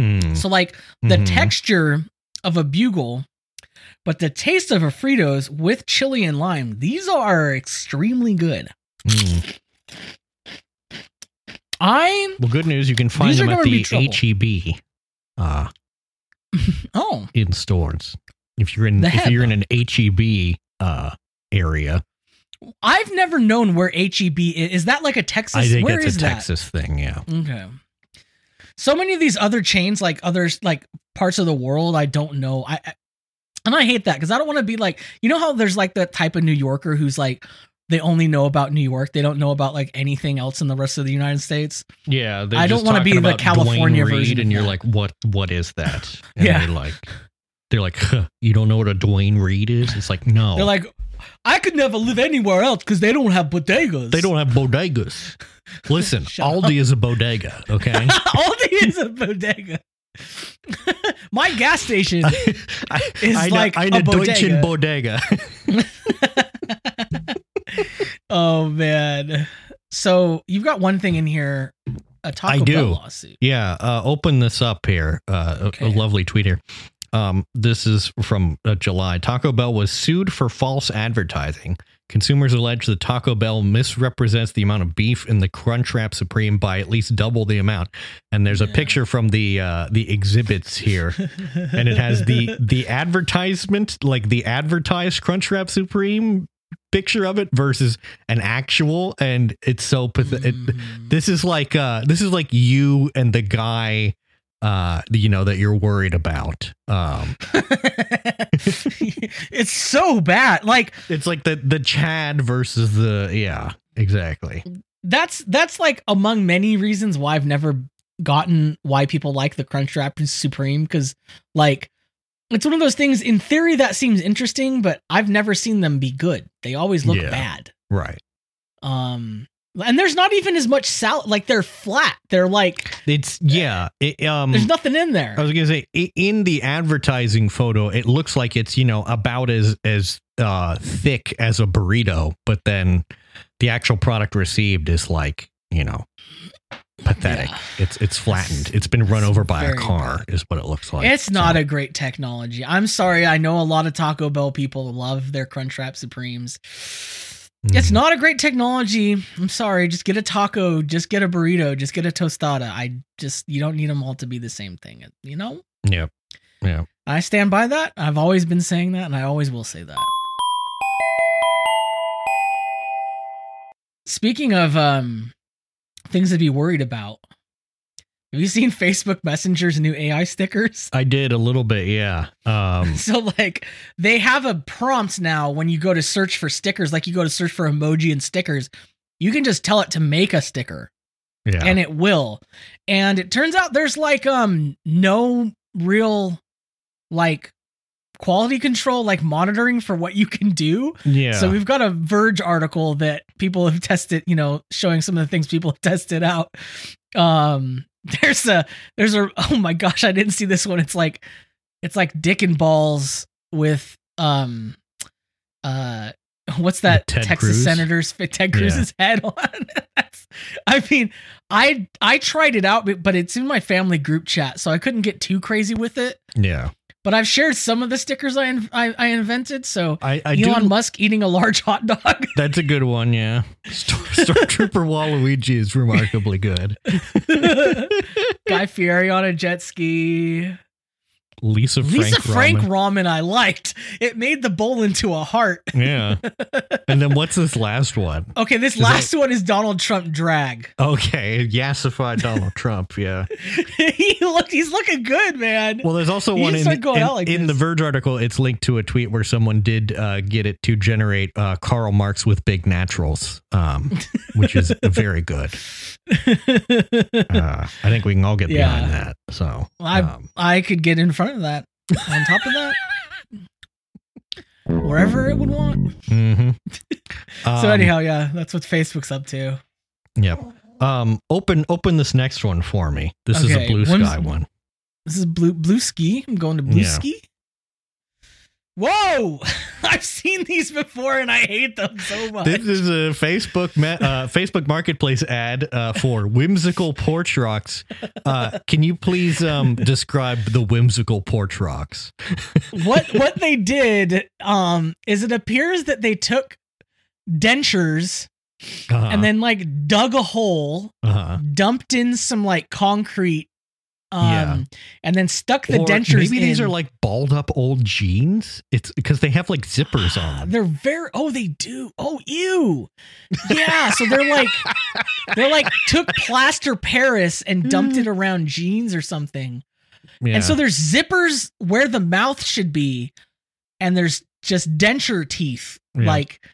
Hmm. So, like, the Mhm. texture of a bugle, but the taste of a Fritos with chili and lime, these are extremely good. Hmm. I, Well, good news. You can find them at the. HEB uh, *laughs* oh, in stores. If you're in if you're in an HEB uh, area, I've never known where HEB is. Is that like a Texas? I think where it's is a that? Texas thing. Yeah. Okay. So many of these other chains, like others, like parts of the world, I don't know. I, I and I hate that because I don't want to be like, you know how there's like that type of New Yorker who's like, they only know about New York. They don't know about like anything else in the rest of the United States. Yeah, I don't wanna be the California version and you're like, what? What is that? *laughs* And Yeah. they're like, they're like, huh, you don't know what a Duane Reade is? It's like, no, They're like, I could never live anywhere else because they don't have bodegas. they don't have bodegas. Listen, *laughs* Aldi is a bodega. Okay, *laughs* Aldi is a bodega. *laughs* My gas station. I, Is eine, like eine a Deutschen bodega. oh man. So you've got one thing in here, a Taco I Bell do. lawsuit. Yeah, uh, open this up here. Uh, a- a, lovely tweet here. Um, this is from uh, July. Taco Bell was sued for false advertising. Consumers allege that Taco Bell misrepresents the amount of beef in the Crunchwrap Supreme by at least double the amount. And there's a Yeah. picture from the uh, the exhibits here, *laughs* and it has the the advertisement, like the advertised Crunchwrap Supreme picture of it versus an actual, and it's so pathetic. Mm. This is like uh this is like you and the guy uh, you know, that you're worried about. Um, *laughs* it's so bad. Like it's like the the Chad versus the yeah, exactly. that's that's like among many reasons why I've never gotten why people like the Crunchwrap Supreme because like it's one of those things in theory that seems interesting, but I've never seen them be good. They always look Yeah. bad. Right. Um and there's not even as much salad like they're flat. They're like It's yeah. It, um, there's nothing in there. I was gonna say in the advertising photo, it looks like it's you know about as as uh, thick as a burrito, but then the actual product received is like you know pathetic. Yeah. It's it's flattened. It's been run over by a car, is what it looks like. It's not So, a great technology. I'm sorry. I know a lot of Taco Bell people love their Crunchwrap Supremes. It's mhm. not a great technology. I'm sorry. Just get a taco. Just get a burrito. Just get a tostada. I just you don't need them all to be the same thing. You know. Yeah. Yeah. I stand by that. I've always been saying that, and I always will say that. Speaking of um things to be worried about, have you seen Facebook Messenger's new AI stickers? I did a little bit. Yeah. Um. *laughs* So like they have a prompt now when you go to search for stickers, like you go to search for emoji and stickers, you can just tell it to make a sticker Yeah. and it will. And it turns out there's like um no real like quality control like monitoring for what you can do. yeah. So we've got a Verge article that people have *laughs* tested, you know, showing some of the things people have tested out. Um *laughs* there's a there's a oh my gosh, I didn't see this one. It's like it's like dick and balls with um uh what's that Ted Texas Cruz? senator's Ted Cruz's head *laughs* on. I mean, I I tried it out, but it's in my family group chat, so I couldn't get too crazy with it. yeah. But I've shared some of the stickers I I, I invented. So I I Elon do. Musk eating a large hot dog. *laughs* That's a good one. Yeah. Stor- Stormtrooper Waluigi is remarkably good. *laughs* Guy Fieri on a jet ski. Lisa Frank. Lisa Frank ramen. ramen I liked. It made the bowl into a heart. Yeah. And then what's this last one? Okay, this Is last one is Donald Trump drag. Okay, yassified Donald Trump. Yeah. *laughs* he looked he's looking good, man. Well, there's also one in, in, like in the. Verge article. It's linked to a tweet where someone did uh, get it to generate uh, Karl Marx with big naturals, um, which is *laughs* very good. Uh, I think we can all get Yeah. behind that. So, I um, I could get in front of that. On top of that, wherever it would want. mhm. *laughs* so Um, anyhow, yeah, that's what Facebook's up to. Yep. Um, open open this next one for me. This is a Bluesky one. This is blue blue ski. I'm going to blue Yeah. ski. Whoa! *laughs* I've seen these before and I hate them so much. This is a Facebook ma- uh, Facebook Marketplace ad uh, for whimsical porch rocks. Uh, can you please um, describe the whimsical porch rocks? *laughs* what what they did um is it appears that they took dentures Uh-huh. and then like dug a hole, uh-huh. dumped in some like concrete um Yeah. and then stuck the Or dentures maybe these are like balled up old jeans. It's because they have like zippers on them. They're very oh they do. Oh ew. Yeah, so they're like they're like took plaster Paris and dumped it around jeans or something. Yeah. And so there's zippers where the mouth should be, and there's just denture teeth. Yeah. Like,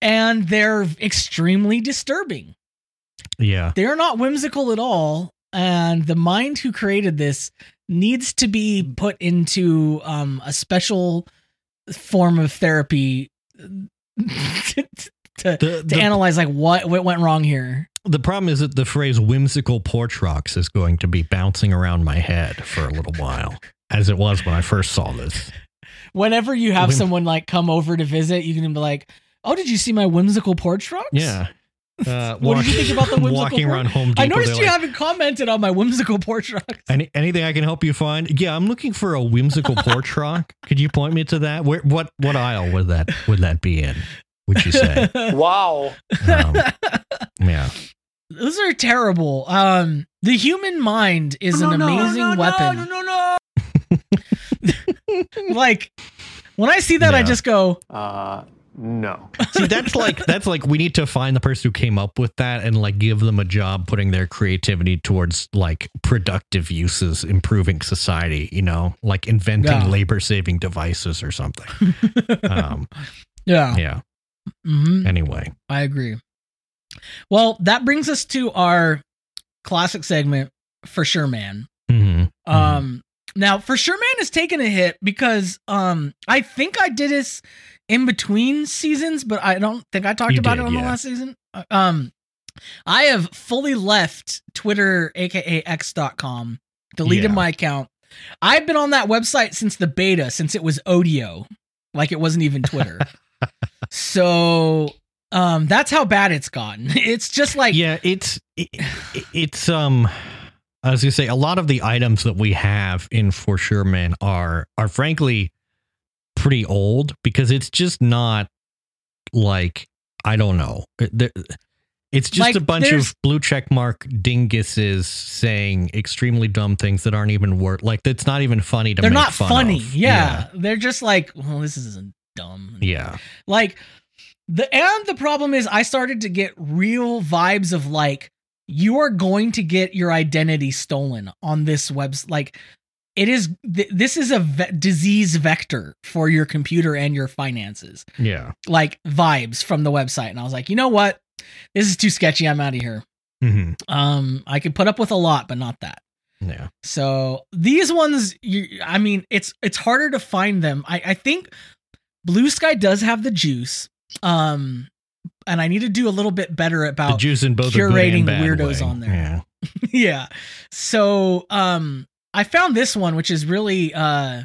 and they're extremely disturbing. yeah. They're not whimsical at all. And the mind who created this needs to be put into um, a special form of therapy to, *laughs* to, The, to the, analyze like what what went wrong here. the problem is that the phrase whimsical porch rocks is going to be bouncing around my head for a little while, as it was when I first saw this. Whenever you have Whim- someone like come over to visit, you can be like, "Oh, did you see my whimsical porch rocks?" Yeah. Uh, *laughs* What did you think about the *laughs* whimsical walking porch- around Home Depot? I noticed you like, haven't commented on my whimsical porch rocks. Any, anything I can help you find? Yeah, I'm looking for a whimsical porch *laughs* rock. Could you point me to that? Where what what aisle would that would that be in? Would you say? Wow. Um, yeah. Those are terrible. Um, the human mind is an amazing weapon. No, no, no. Like when I see that, I just go, Uh, No. *laughs* See, that's like that's like we need to find the person who came up with that and like give them a job putting their creativity towards like productive uses, improving society, you know, like inventing Yeah. labor saving devices or something. *laughs* um, yeah. yeah. hmm Anyway. I agree. Well, that brings us to our classic segment for sure, man. hmm Um, now for sure, man has taken a hit because um, I think I did this in between seasons, but I don't think I talked You about did, it on the last season. Uh, Um, I have fully left Twitter, aka X.com, deleted Yeah. my account. I've been on that website since the beta, since it was Odeo, like it wasn't even Twitter. *laughs* so um, that's how bad it's gotten. *laughs* It's just like yeah, it's it, it's um I was gonna say a lot of the items that we have in For Sure Man are are frankly pretty old because it's just not like I don't know. It's just Like, a bunch of blue check mark dinguses saying extremely dumb things that aren't even worth like that's not even funny to me. they're not fun funny. of. Yeah. they're just like, well, this isn't dumb. Yeah. Like the and the problem is I started to get real vibes of like you are going to get your identity stolen on this webs like it is th- this is a ve- disease vector for your computer and your finances. Yeah. like vibes from the website. And i was like you know what? This is too sketchy. I'm out of here. Hmm um i can put up with a lot but not that. Yeah. so these ones, you, I mean, it's it's harder to find them. I, I think Bluesky does have the juice, um, and I need to do a little bit better about The juice in both curating weirdos way. on there. Yeah. *laughs* yeah. So um, I found this one, which is really uh,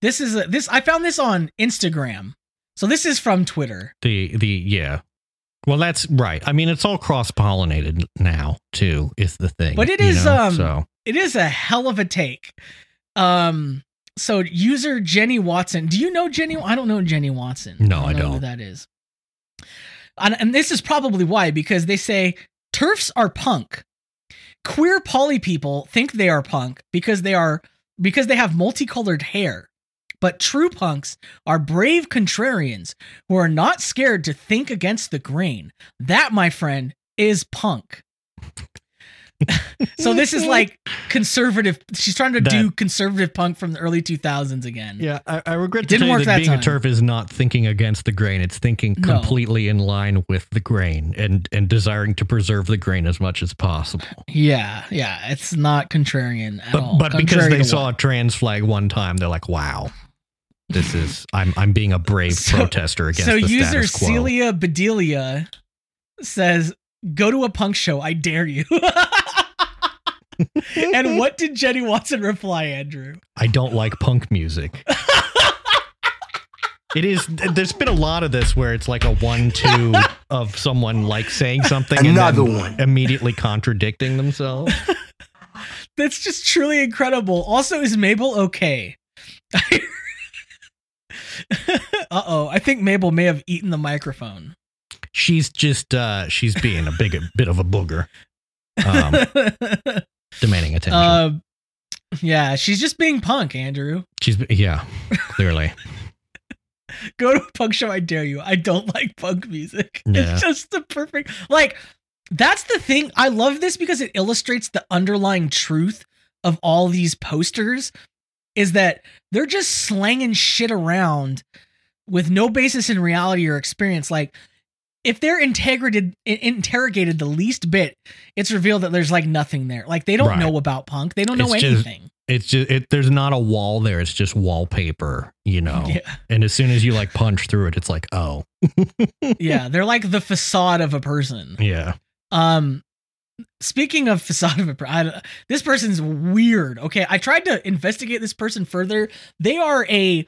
this is a, this I found this on Instagram. So this is from Twitter. The the yeah. Well, that's right. I mean, it's all cross pollinated now too. Is the thing, But it is know? um, so It is a hell of a take. Um, so user Jenny Watson. Do you know Jenny? I don't know Jenny Watson. No, I know Who don't. Know who that is. And, and this is probably why because they say TERFs are punk. Queer poly people think they are punk because they are because they have multicolored hair. But true punks are brave contrarians who are not scared to think against the grain. That, my friend, is punk. *laughs* so oh, this is like conservative. She's trying to do conservative punk from the early 2000s again. yeah, I, I regret It to didn't tell you work that, that being time. a TERF is not thinking against the grain. It's thinking No. completely in line with the grain and and desiring to preserve the grain as much as possible. Yeah, yeah, it's not contrarian at But all. but because they saw what? a trans flag one time, they're like, "Wow, this is I'm I'm being a brave *laughs* So- protester against so the user status quo." Celia Bedelia says, "Go to a punk show, I dare you." *laughs* and what did Jenny Watson reply, Andrew? I don't like punk music. *laughs* It is. There's been a lot of this where it's like a one-two of someone like saying something Another and then one. immediately contradicting themselves. *laughs* That's just truly incredible. Also, is Mabel okay? *laughs* uh oh, I think Mabel may have eaten the microphone. She's just uh she's being a big bit of a booger, um, demanding attention. uh, yeah, she's just being punk, Andrew. she's yeah, clearly. *laughs* Go to a punk show, I dare you. I don't like punk music. *laughs* Yeah. It's just the perfect like that's the thing. I love this because it illustrates the underlying truth of all these posters is that they're just slanging shit around with no basis in reality or experience. Like if they're integrated interrogated the least bit, it's revealed that there's like nothing there. Like they don't Right. know about punk. They don't know It's just- anything. It's just it, there's not a wall there. It's just wallpaper, you know. *laughs* Yeah. And as soon as you like punch through it, it's like, oh, *laughs* yeah, they're like the facade of a person. yeah, Um, speaking of facade of a, per- I, this person's weird. Okay, I tried to investigate this person further. They are a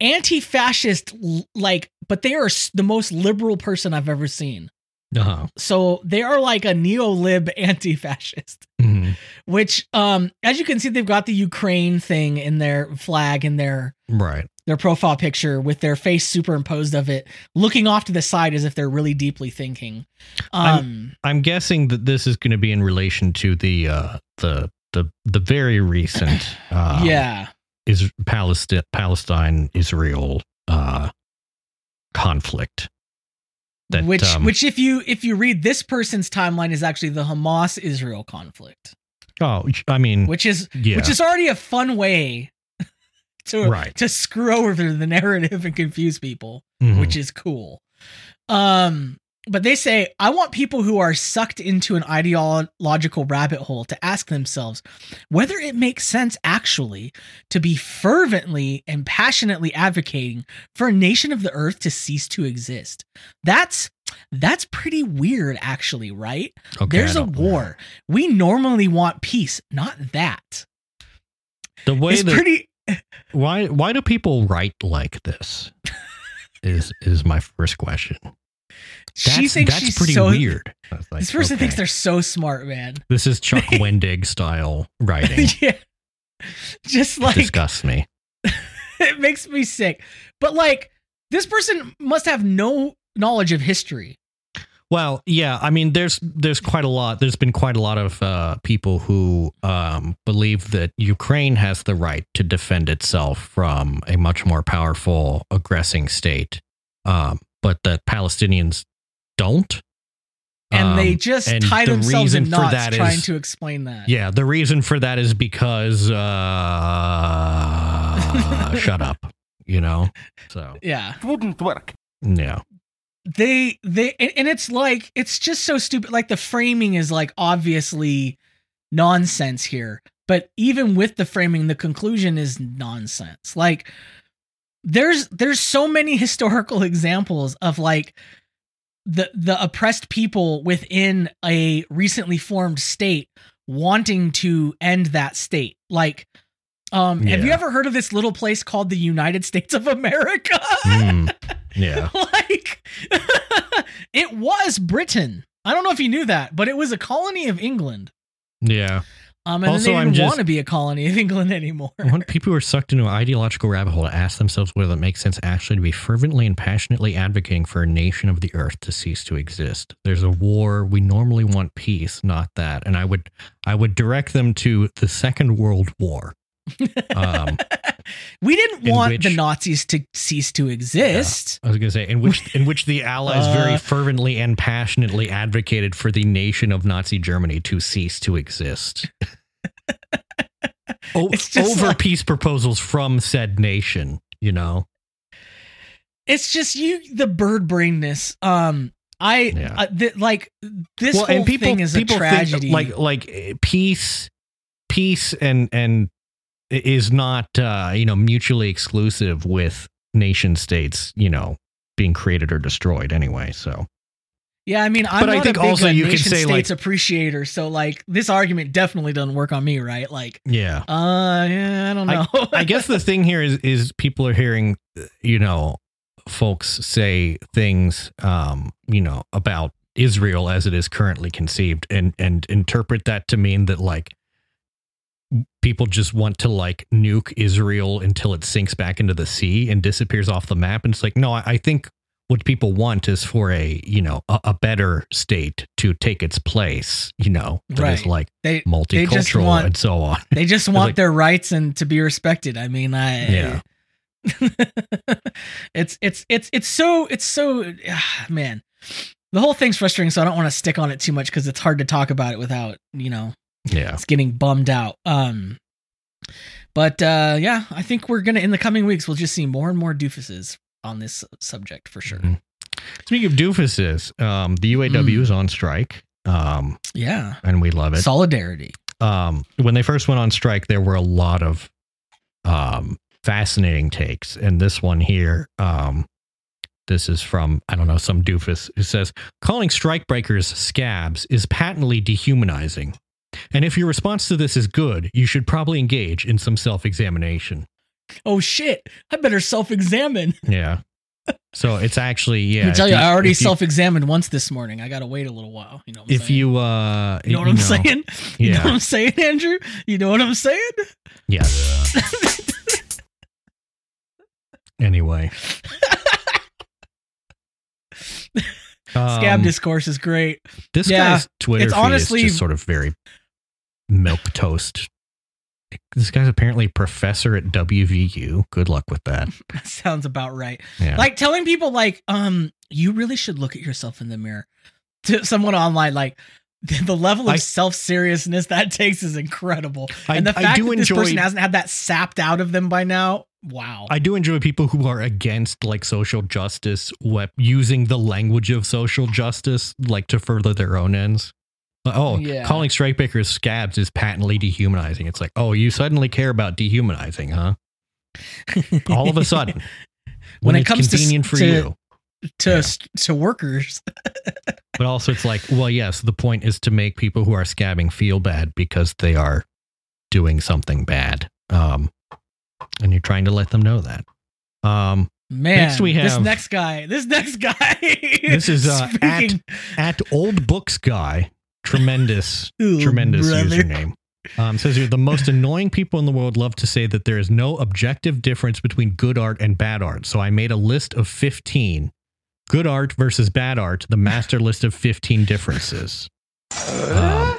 anti-fascist, like, but they are the most liberal person I've ever seen. uh-huh. So they are like a neo-lib *laughs* anti-fascist. Mhm. Which, um, as you can see, they've got the Ukraine thing in their flag in their right. their profile picture with their face superimposed of it, looking off to the side as if they're really deeply thinking. Um, I'm guessing that this is going to be in relation to the uh, the the the very recent *laughs* uh, yeah. is Palestine Palestine Israel uh, conflict. That, which um, which if you if you read this person's timeline is actually the Hamas Israel conflict, oh, I mean, which is yeah, which is already a fun way *laughs* to Right. to screw over the narrative and confuse people, mhm. which is cool. Um but they say I want people who are sucked into an ideological rabbit hole to ask themselves whether it makes sense actually to be fervently and passionately advocating for a nation of the earth to cease to exist. That's that's pretty weird actually, right? Okay, There's a war. We normally want peace, not that. The way It's that pretty *laughs* why why do people write like this? *laughs* is is my first question. That's, she thinks that's she's pretty so weird. Like, This person thinks they're so smart, man. this is Chuck *laughs* Wendig style writing. *laughs* yeah. Just like Disgusts me. *laughs* it makes me sick. But like this person must have no knowledge of history. Well, yeah, I mean, there's there's quite a lot. There's been quite a lot of uh, people who um, believe that Ukraine has the right to defend itself from a much more powerful aggressing state, um, but that Palestinians don't. And they Um, just and tie the themselves in knots that trying is- to explain that. Yeah, the reason for that is because uh, *laughs* shut up, you know. So Yeah. It wouldn't work. yeah, They they and and it's like it's just so stupid. Like the framing is like obviously nonsense here. But even with the framing, the conclusion is nonsense. Like there's there's so many *laughs* historical examples of like the the oppressed people within a recently formed state wanting to end that state. Like um have you ever heard of this little place called the United States of America? Mm, *laughs* yeah. like *laughs* it was Britain. I don't know if you knew that, but it was a colony of England. Yeah. Um, and Also, they didn't just- want to be a colony of *laughs* England anymore. I want people who are sucked into an ideological rabbit hole to ask themselves whether it makes sense actually to be fervently and passionately advocating for a nation of the earth to cease to exist. There's a war. We normally want peace, not that. And I would I would direct them to the Second World War. Um, *laughs* we didn't want the Nazis to cease to exist. I was going to say in which in which the Allies very Uh. fervently and passionately advocated for the nation of Nazi Germany to cease to exist. *laughs* O- over like- peace proposals from said nation, you know. It's just you, the bird brainness. Um, I Yeah. uh, th- like this whole thing is a tragedy. Think, like like eh, peace, peace, and and is not uh, you know mutually exclusive with nation states. You know, being created or destroyed anyway. So yeah, I mean, I'm But I think a big also uh, you nation say, states like- appreciator. So like this argument definitely doesn't work on me, right? Like, yeah. uh, yeah, I don't know. I guess the thing here is is people are hearing, you know, folks say things, um, you know, about Israel as it is currently conceived, and and interpret that to mean that like people just want to like nuke Israel until it sinks back into the sea and disappears off the map. And it's like, no, I, I think what people want is for a you know a, a better state to take its place. You know, that is Right. like they multicultural want- and so on. *laughs* they just want like- their rights and to be respected. I mean, I Yeah. *laughs* it's it's it's it's so it's so ah, man. The whole thing's frustrating, so I don't want to stick on it too much because it's hard to talk about it without you know Yeah. it's getting bummed out. Um, but uh, yeah, I think we're gonna in the coming weeks we'll just see more and more doofuses on this subject for sure. Mhm. Speaking of doofuses, um, the UAW is on strike, um, Yeah, and we love it. solidarity. Um, when they first went on strike, there were a lot of um, fascinating takes, and this one here, um, this is from I don't know some doofus who says calling strikebreakers scabs is patently dehumanizing, and if your response to this is good, you should probably engage in some self-examination. Oh shit! I better self-examine. *laughs* Yeah. So it's actually yeah. Let me tell if you, I already self-examined once this morning. I gotta wait a little while. You know, what I'm if saying? you uh you know what I'm saying? You know what I'm saying, Andrew? You know what I'm saying? Yes. anyway. *laughs* Scab Um, discourse is great. this yeah, guy's Twitter it's feed honestly- is just sort of very milk toast this guy's apparently a professor at WVU. Good luck with *laughs* that. Sounds about right. Yeah. Like telling people like, um, you really should look at yourself in the mirror. To someone online, like the level of self seriousness that takes is incredible. I- and the fact that this person hasn't had that sapped out of them by now, wow. I do enjoy people who are against like social justice, using the language of social justice like to further their own ends. Oh, Yeah. calling strikebreakers scabs is patently dehumanizing. It's like, oh, you suddenly care about dehumanizing, huh? *laughs* All of a sudden, when, When it comes to convenient for to- you. to Yeah. to workers. *laughs* But also, it's like, well, yes, the point is to make people who are scabbing feel bad because they are doing something bad. Um, and you're trying to let them know that. Um, Man, Next we this next guy. This next guy. This is, *laughs* uh, at- at Old Books Guy, tremendous, *laughs* Ooh, tremendous brother. username. Um, says here the most annoying people in the world love to say that there is no objective difference between good art and bad art. So I made a list of 15 good art versus bad art, the master list of 15 differences. Um,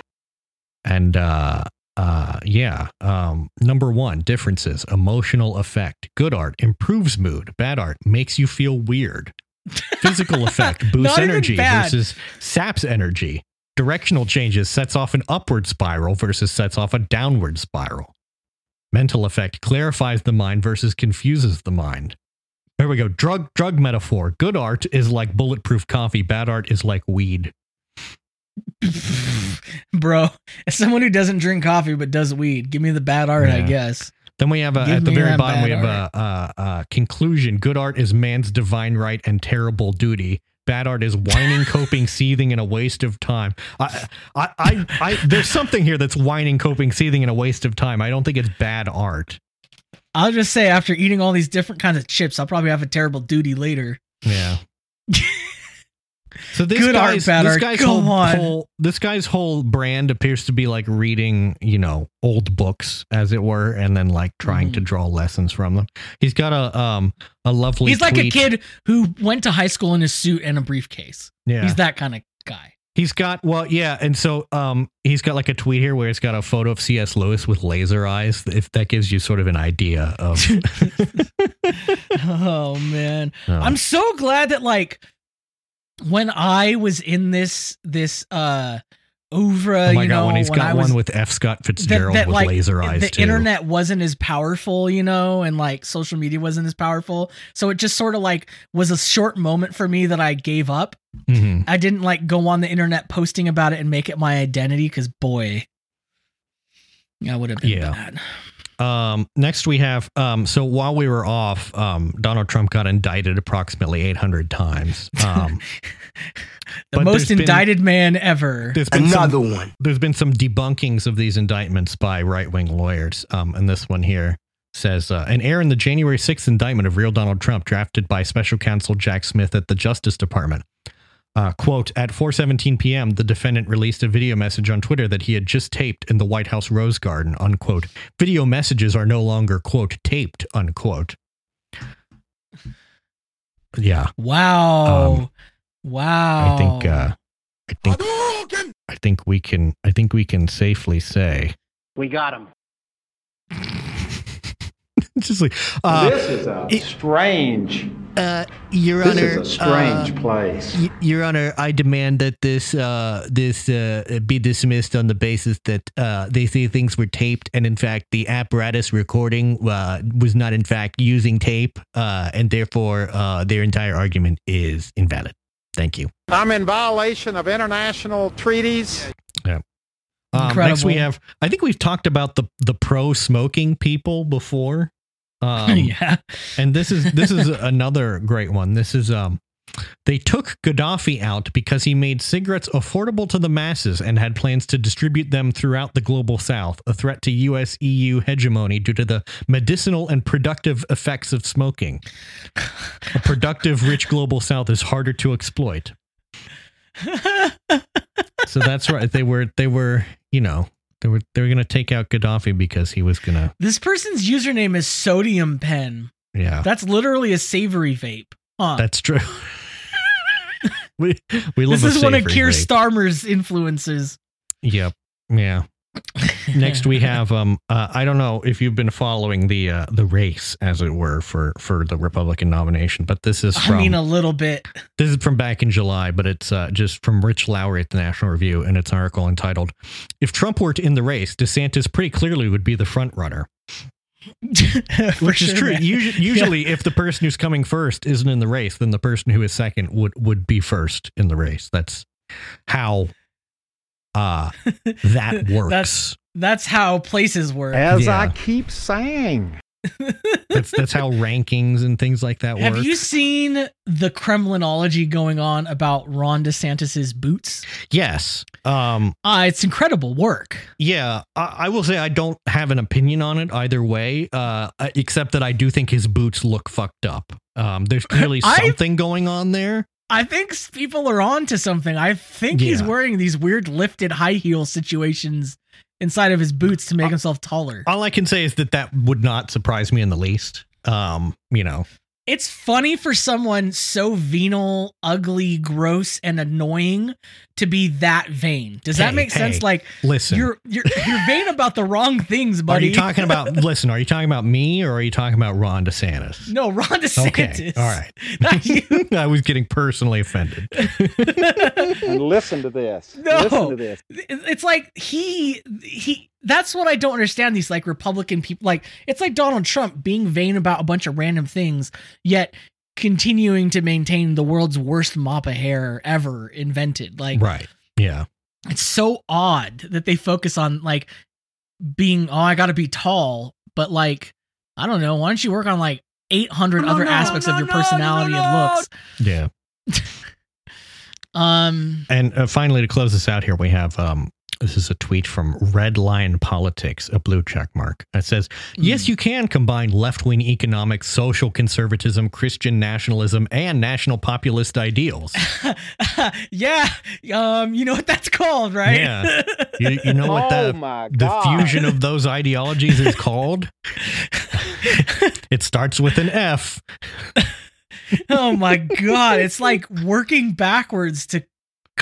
and uh, uh, yeah, um, number one differences emotional effect. Good art improves mood, bad art makes you feel weird. Physical *laughs* effect boosts energy versus saps energy. Directional changes sets off an upward spiral versus sets off a downward spiral. Mental effect clarifies the mind versus confuses the mind. There we go. Drug drug metaphor. Good art is like bulletproof coffee. Bad art is like weed. *laughs* Bro, as someone who doesn't drink coffee but does weed, give me the bad art, I guess. Then we have a, at the very bottom we have a, a, a conclusion. Good art is man's divine right and terrible duty. Bad art is whining, coping, seething, and a waste of time. I, I, I, I, there's something here that's whining, coping, seething, and a waste of time. I don't think it's bad art. I'll just say after eating all these different kinds of chips, I'll probably have a terrible duty later. Yeah. *laughs* So this Good guy's, bad this guy's whole, whole this guy's whole brand appears to be like reading, you know, old books as it were, and then like trying to draw lessons from them. He's got a um a lovely. He's like a kid who went to high school in a suit and a briefcase. Yeah, He's that kind of guy. He's got well, yeah, and so um, he's got like a tweet here where it's got a photo of C.S. Lewis with laser eyes. If that gives you sort of an idea of, *laughs* oh man. um, *laughs* I'm so glad that like when I was in this this uh over oh my you god, know when he's when got I was one with F. Scott Fitzgerald with like, laser eyes the too. internet wasn't as powerful, you know, and like social media wasn't as powerful. So it just sort of like was a short moment for me that I gave up. Mhm. I didn't like go on the internet posting about it and make it my identity because boy, that would have been Yeah. bad. Um, next we have um, so while we were off, um, Donald Trump got indicted approximately 800 times. Um, *laughs* The most there's been- indicted man ever. there's been some Another one. there's been some debunkings of these indictments by right wing lawyers. Um, and this one here says uh, an error in the January 6th indictment of real Donald Trump, drafted by special counsel Jack Smith at the Justice Department. Uh, quote, at 4.17 p.m., the defendant released a video message on Twitter that he had just taped in the White House Rose Garden, unquote. Video messages are no longer, quote, taped, unquote. Yeah, Wow. Um, wow. I think, uh, I think, I think we can, I think we can safely say We got him. It's just like uh, this is a strange. uh, Your This Honor, is a strange uh, place. y- Your Honor, I demand that this uh, this uh, be dismissed on the basis that uh, they say things were taped, and in fact, the apparatus recording uh, was not in fact using tape, uh, and therefore uh, their entire argument is invalid. Thank you. I'm in violation of international treaties. Um, next, we have. I think we've talked about the the pro smoking people before. Um, *laughs* yeah. and this is this is *laughs* another great one. This is um they took Gaddafi out because he made cigarettes affordable to the masses and had plans to distribute them throughout the global south, a threat to US EU hegemony due to the medicinal and productive effects of smoking. A productive rich global south is harder to exploit. *laughs* So that's right. They were they were, you know, they were they were going to take out Gaddafi because he was going to this person's username is Sodium Pen. yeah. That's literally a savory vape. Huh. That's true. *laughs* we we love this is one of Keir. Starmer's influences. Yep. Yeah. *laughs* Next, we have um uh, I don't know if you've been following the uh, the race, as it were, for for the Republican nomination, but this is from I mean, a little bit. this is from back in July, but it's uh, just from Rich Lowry at the National Review, and it's an article entitled "If Trump weren't in the race, DeSantis pretty clearly would be the front runner," *laughs* which is true. man. Usually, *laughs* usually if the person who's coming first isn't in the race, then the person who is second would would be first in the race. That's how uh that *laughs* works. That's that's how places work. As Yeah. I keep saying. *laughs* that's that's how rankings and things like that Have work. you seen the Kremlinology going on about Ron DeSantis's boots? yes. Um Uh, it's incredible work. Yeah, I, I will say I don't have an opinion on it either way, uh, except that I do think his boots look fucked up. Um, there's *laughs* clearly something going on there. I think people are on to something. I think he's wearing these weird lifted high heel situations inside of his boots to make himself taller. All I can say is that that would not surprise me in the least. Um, you know, It's funny for someone so venal, ugly, gross, and annoying to be that vain. Does that Hey, make sense? Like listen. you're you're you're vain about the wrong things, buddy. are you talking about? *laughs* listen, are you talking about me or are you talking about Ron DeSantis? No, Ron DeSantis. Okay, all right. *laughs* Not you. *laughs* I was getting personally offended. And listen to this. No. Listen to this. it's like he he that's what I don't understand these like Republican people like it's like Donald Trump being vain about a bunch of random things yet continuing to maintain the world's worst mop of hair ever invented like right? Yeah. it's so odd that they focus on like being oh I got to be tall but like I don't know why don't you work on like 800 No, other no, aspects no, of your no, no, personality no. and looks Yeah. *laughs* um And uh, finally, to close this out here, we have um, this is a tweet from Red Lion Politics, a blue check mark. It says, Yes, you can combine left wing economics, social conservatism, Christian nationalism, and national populist ideals. *laughs* yeah um you know what that's called right Yeah. You, you know what *laughs* oh the, the fusion of those ideologies is *laughs* called? it starts with an F. oh my god it's like working backwards to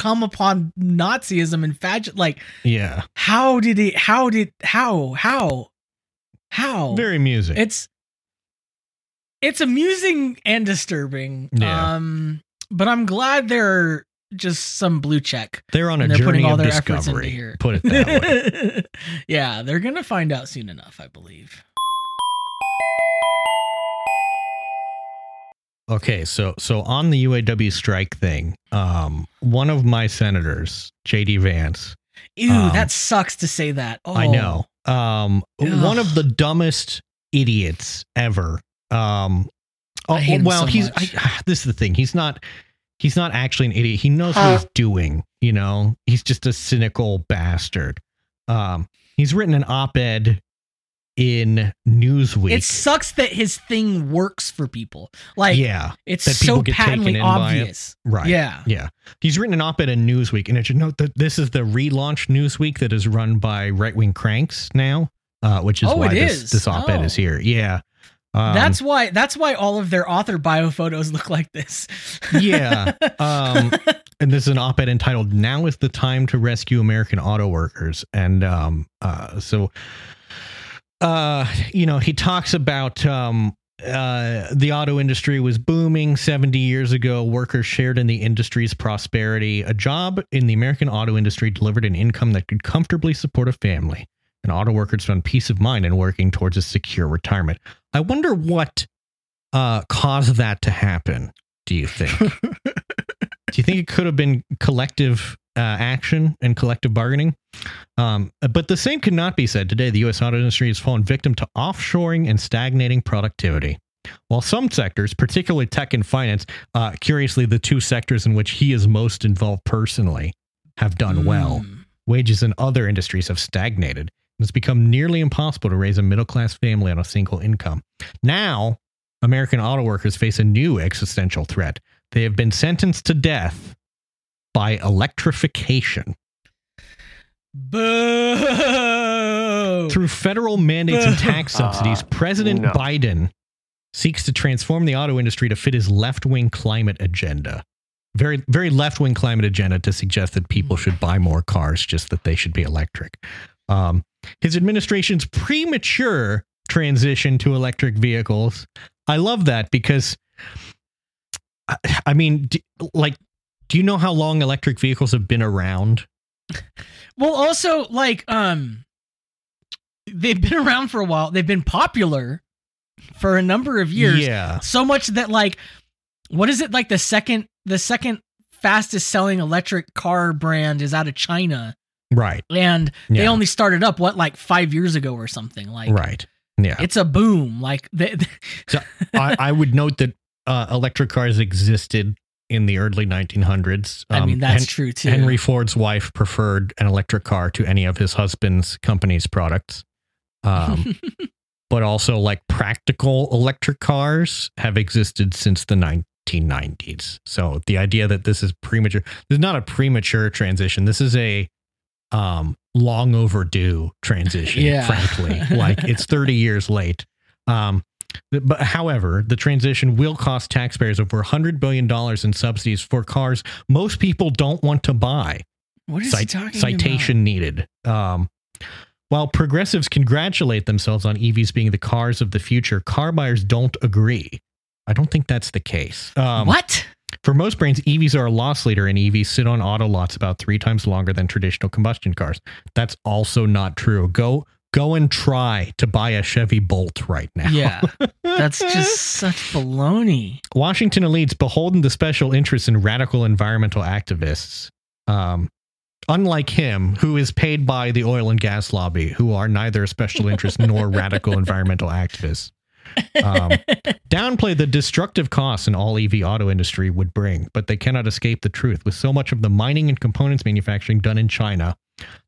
come upon nazism and fag like Yeah. how did it how did how how how Very amusing. it's it's amusing and disturbing Yeah. um but i'm glad they're just some blue check They're on a they're putting journey all of their efforts into discovery. here Put it that way. *laughs* yeah they're gonna find out soon enough i believe Okay, so so on the UAW strike thing, um, one of my senators, JD Vance, ew Um, that sucks to say that oh I know, um, one of the dumbest idiots ever. Um, oh, I hate him well, so he's. I, *sighs* this is the thing. He's not. He's not actually an idiot. He knows what he's doing. You know, he's just a cynical bastard. Um, he's written an op-ed in Newsweek. it sucks that his thing works for people like yeah, it's that so get taken patently in obvious right. yeah Yeah. He's written an op ed in Newsweek, and it should note that this is the relaunch Newsweek that is run by right wing cranks now, uh, which is Oh, why this, is? this op ed Oh. is here. Yeah. Um, that's why that's why all of their author bio photos look like this Yeah. Um, *laughs* and this is an op ed entitled Now is the Time to Rescue American Auto Workers. And um, uh, so, uh, you know, he talks about. Um, uh, the auto industry was booming 70 years ago. Workers shared in the industry's prosperity. A job in the American auto industry delivered an income that could comfortably support a family. And auto workers found peace of mind in working towards a secure retirement. I wonder what uh, caused that to happen. Do you think? *laughs* Do you think it could have been collective uh, action and collective bargaining? Um, but the same could not be said today. The U.S. auto industry has fallen victim to offshoring and stagnating productivity. While some sectors, particularly tech and finance, uh, curiously the two sectors in which he is most involved personally, have done well, Mm. wages in other industries have stagnated. and It's become nearly impossible to raise a middle class family on a single income. Now, American auto workers face a new existential threat. They have been sentenced to death by electrification. Boo! Through federal mandates and *laughs* tax subsidies, Uh, President no. Biden seeks to transform the auto industry to fit his left wing climate agenda. Very, very left wing climate agenda to suggest that people should buy more cars, just that they should be electric. Um, his administration's premature transition to electric vehicles. I love that because, I, mean, d- like, do you know how long electric vehicles have been around? Well, also like um, they've been around for a while. They've been popular for a number of years. Yeah. So much that like, what is it like the second the second fastest selling electric car brand is out of China, Right. and they only started up what like five years ago or something. Like, right. Yeah. it's a boom. Like, they, *laughs* I, I would note that uh, electric cars existed in the early 1900s. I mean Um, that's Hen- true too. Henry Ford's wife preferred an electric car to any of his husband's company's products. Um, *laughs* but also, like practical electric cars have existed since the 1990s. So the idea that this is premature, this is not a premature transition. This is a um, long overdue transition, *laughs* Yeah. frankly. like it's 30 *laughs* years late. Um, but however, the transition will cost taxpayers over $100 billion in subsidies for cars most people don't want to buy what is he talking citation needed. Um, while progressives congratulate themselves on EVs being the cars of the future, car buyers don't agree. I don't think that's the case. Um, what? For most brands, EVs are a loss leader, and EVs sit on auto lots about three times longer than traditional combustion cars. That's also not true. Go go and try to buy a Chevy Bolt right now. Yeah, *laughs* that's just such baloney. Washington elites beholden to special interests in radical environmental activists. Um, unlike him, who is paid by the oil and gas lobby, who are neither special interests nor *laughs* radical environmental activists. Um, downplay the destructive costs an all EV auto industry would bring, but they cannot escape the truth. With so much of the mining and components manufacturing done in China,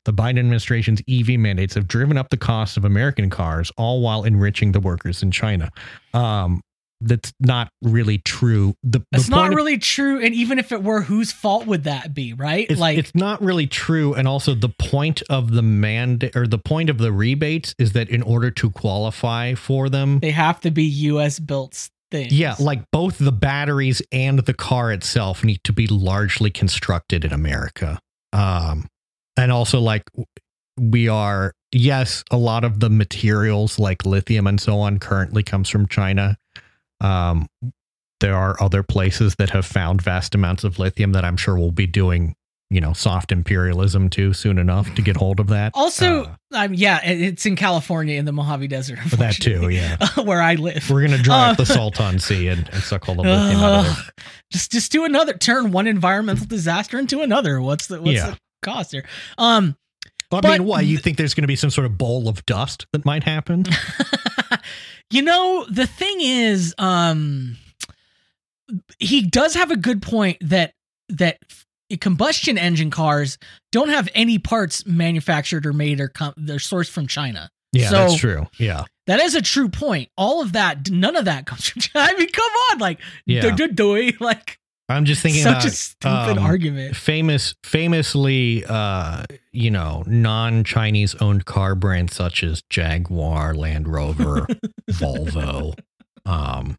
the Biden administration's EV mandates have driven up the cost of American cars, all while enriching the workers in China. Um, that's not really true. The, the It's not point of- really true, and even if it were, whose fault would that be? Right? it's, like, it's not really true and also the point of the mandate or the point of the rebates is that in order to qualify for them they have to be U.S. built things. yeah like both the batteries and the car itself need to be largely constructed in america um and also like we are yes a lot of the materials like lithium and so on currently comes from china um there are other places that have found vast amounts of lithium that i'm sure will be doing you know soft imperialism too soon enough to get hold of that Also, Uh, um, yeah, it's in California in the Mojave Desert. that too yeah *laughs* where I live. we're gonna dry up Uh, the salton sea and, and suck all the lithium out of there *laughs* just just do another turn one environmental disaster into another. What's the what's Yeah. the cost here? Um, I But- mean, what you think there's going to be some sort of bowl of dust that might happen? *laughs* you know the thing is, um, he does have a good point that that combustion engine cars don't have any parts manufactured or made or com- they're sourced from China. Yeah, So- that's true. Yeah, That is a true point. All of that, none of that comes from China. *laughs* I mean, come on, like, yeah. do, do, do, like I'm just thinking such about a stupid um, argument. famous, famously, uh, you know, non-Chinese owned car brands such as Jaguar, Land Rover, *laughs* Volvo. Um,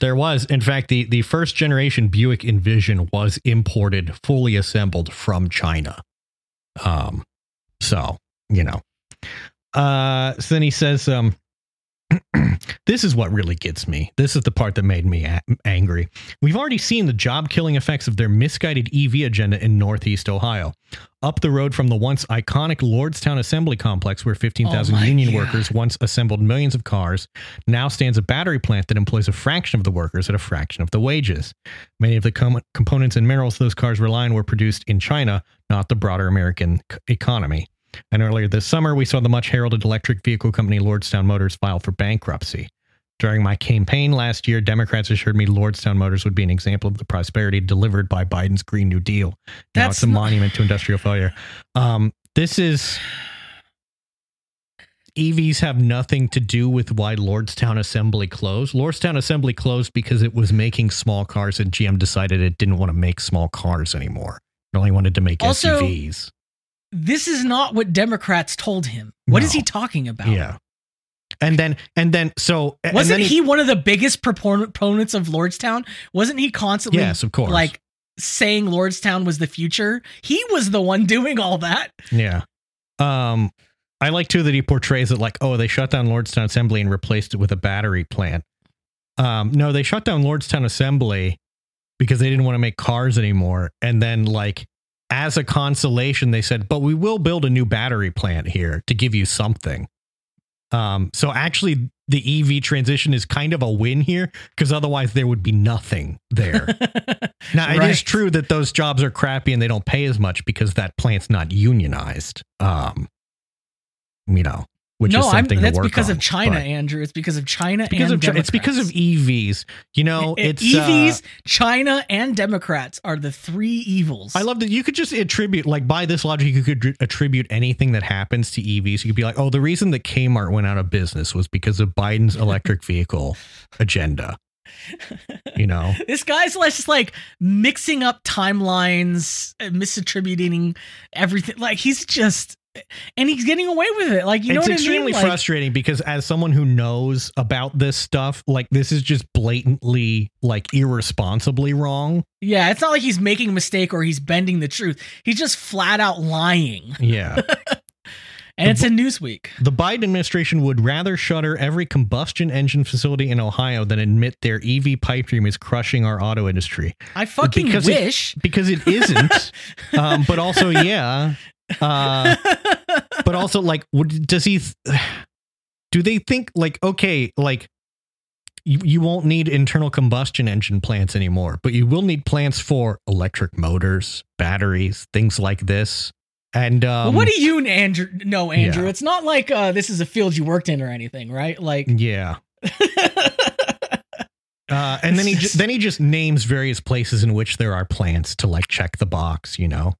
there was, in fact, the the first generation Buick Envision was imported, fully assembled from China. Um, so you know, uh, so then he says, um. *clears throat* this is what really gets me. This is the part that made me a- angry. We've already seen the job killing effects of their misguided EV agenda in Northeast Ohio. Up the road from the once iconic Lordstown Assembly Complex, where 15,000 Oh union God. workers once assembled millions of cars, now stands a battery plant that employs a fraction of the workers at a fraction of the wages. Many of the com- components and minerals those cars rely on were produced in China, not the broader American c- economy. And earlier this summer, we saw the much heralded electric vehicle company Lordstown Motors file for bankruptcy. During my campaign last year, Democrats assured me Lordstown Motors would be an example of the prosperity delivered by Biden's Green New Deal. Now That's it's a not- monument to industrial failure. Um, this is EVs have nothing to do with why Lordstown Assembly closed. Lordstown Assembly closed because it was making small cars, and GM decided it didn't want to make small cars anymore. It only wanted to make Also, SUVs. This is not what Democrats told him. What is No. he talking about? Yeah. And then, and then, so Wasn't then he, one of the biggest proponents of Lordstown? Wasn't he constantly Yes, of course. like saying Lordstown was the future? He was the one *laughs* doing all that. Yeah. Um, I like too that he portrays it like, oh, they shut down Lordstown Assembly and replaced it with a battery plant. Um, no, they shut down Lordstown Assembly because they didn't want to make cars anymore. And then, like, as a consolation, they said, but we will build a new battery plant here to give you something. Um, so actually, the EV transition is kind of a win here because otherwise there would be nothing there. *laughs* Now it is true that those jobs are crappy and they don't pay as much because that plant's not unionized. Um, you know, which no, is I'm, something that's to work because on, of China, Andrew. It's because of China because and of Chi- it's because of Democrats. EVs. You know, I- it's EVs, uh, China, and Democrats are the three evils. I love that you could just attribute, like, by this logic, you could attribute anything that happens to EVs. You could be like, oh, the reason that Kmart went out of business was because of Biden's electric *laughs* vehicle agenda. You know, *laughs* this guy's just like mixing up timelines, uh, misattributing everything. Like he's just, and he's getting away with it. Like you know it's what extremely I mean? Like, frustrating because as someone who knows about this stuff, like, this is just blatantly, like, irresponsibly wrong. yeah, it's not like he's making a mistake or he's bending the truth. He's just flat out lying, Yeah. *laughs* and it's in Newsweek. The Biden administration would rather shutter every combustion engine facility in Ohio than admit their EV pipe dream is crushing our auto industry. I fucking Because it- wish. Because it isn't. *laughs* um, but also, yeah. Uh, *laughs* but also, like, would, does he? Th- *sighs* do they think like okay, like you, you won't need internal combustion engine plants anymore, but you will need plants for electric motors, batteries, things like this. And um, Well, what do you, Andrew? No, Andrew. yeah. It's not like uh, this is a field you worked in or anything, right? Like, Yeah. *laughs* Uh, and then he ju- just- then he just names various places in which there are plants to like check the box, you know.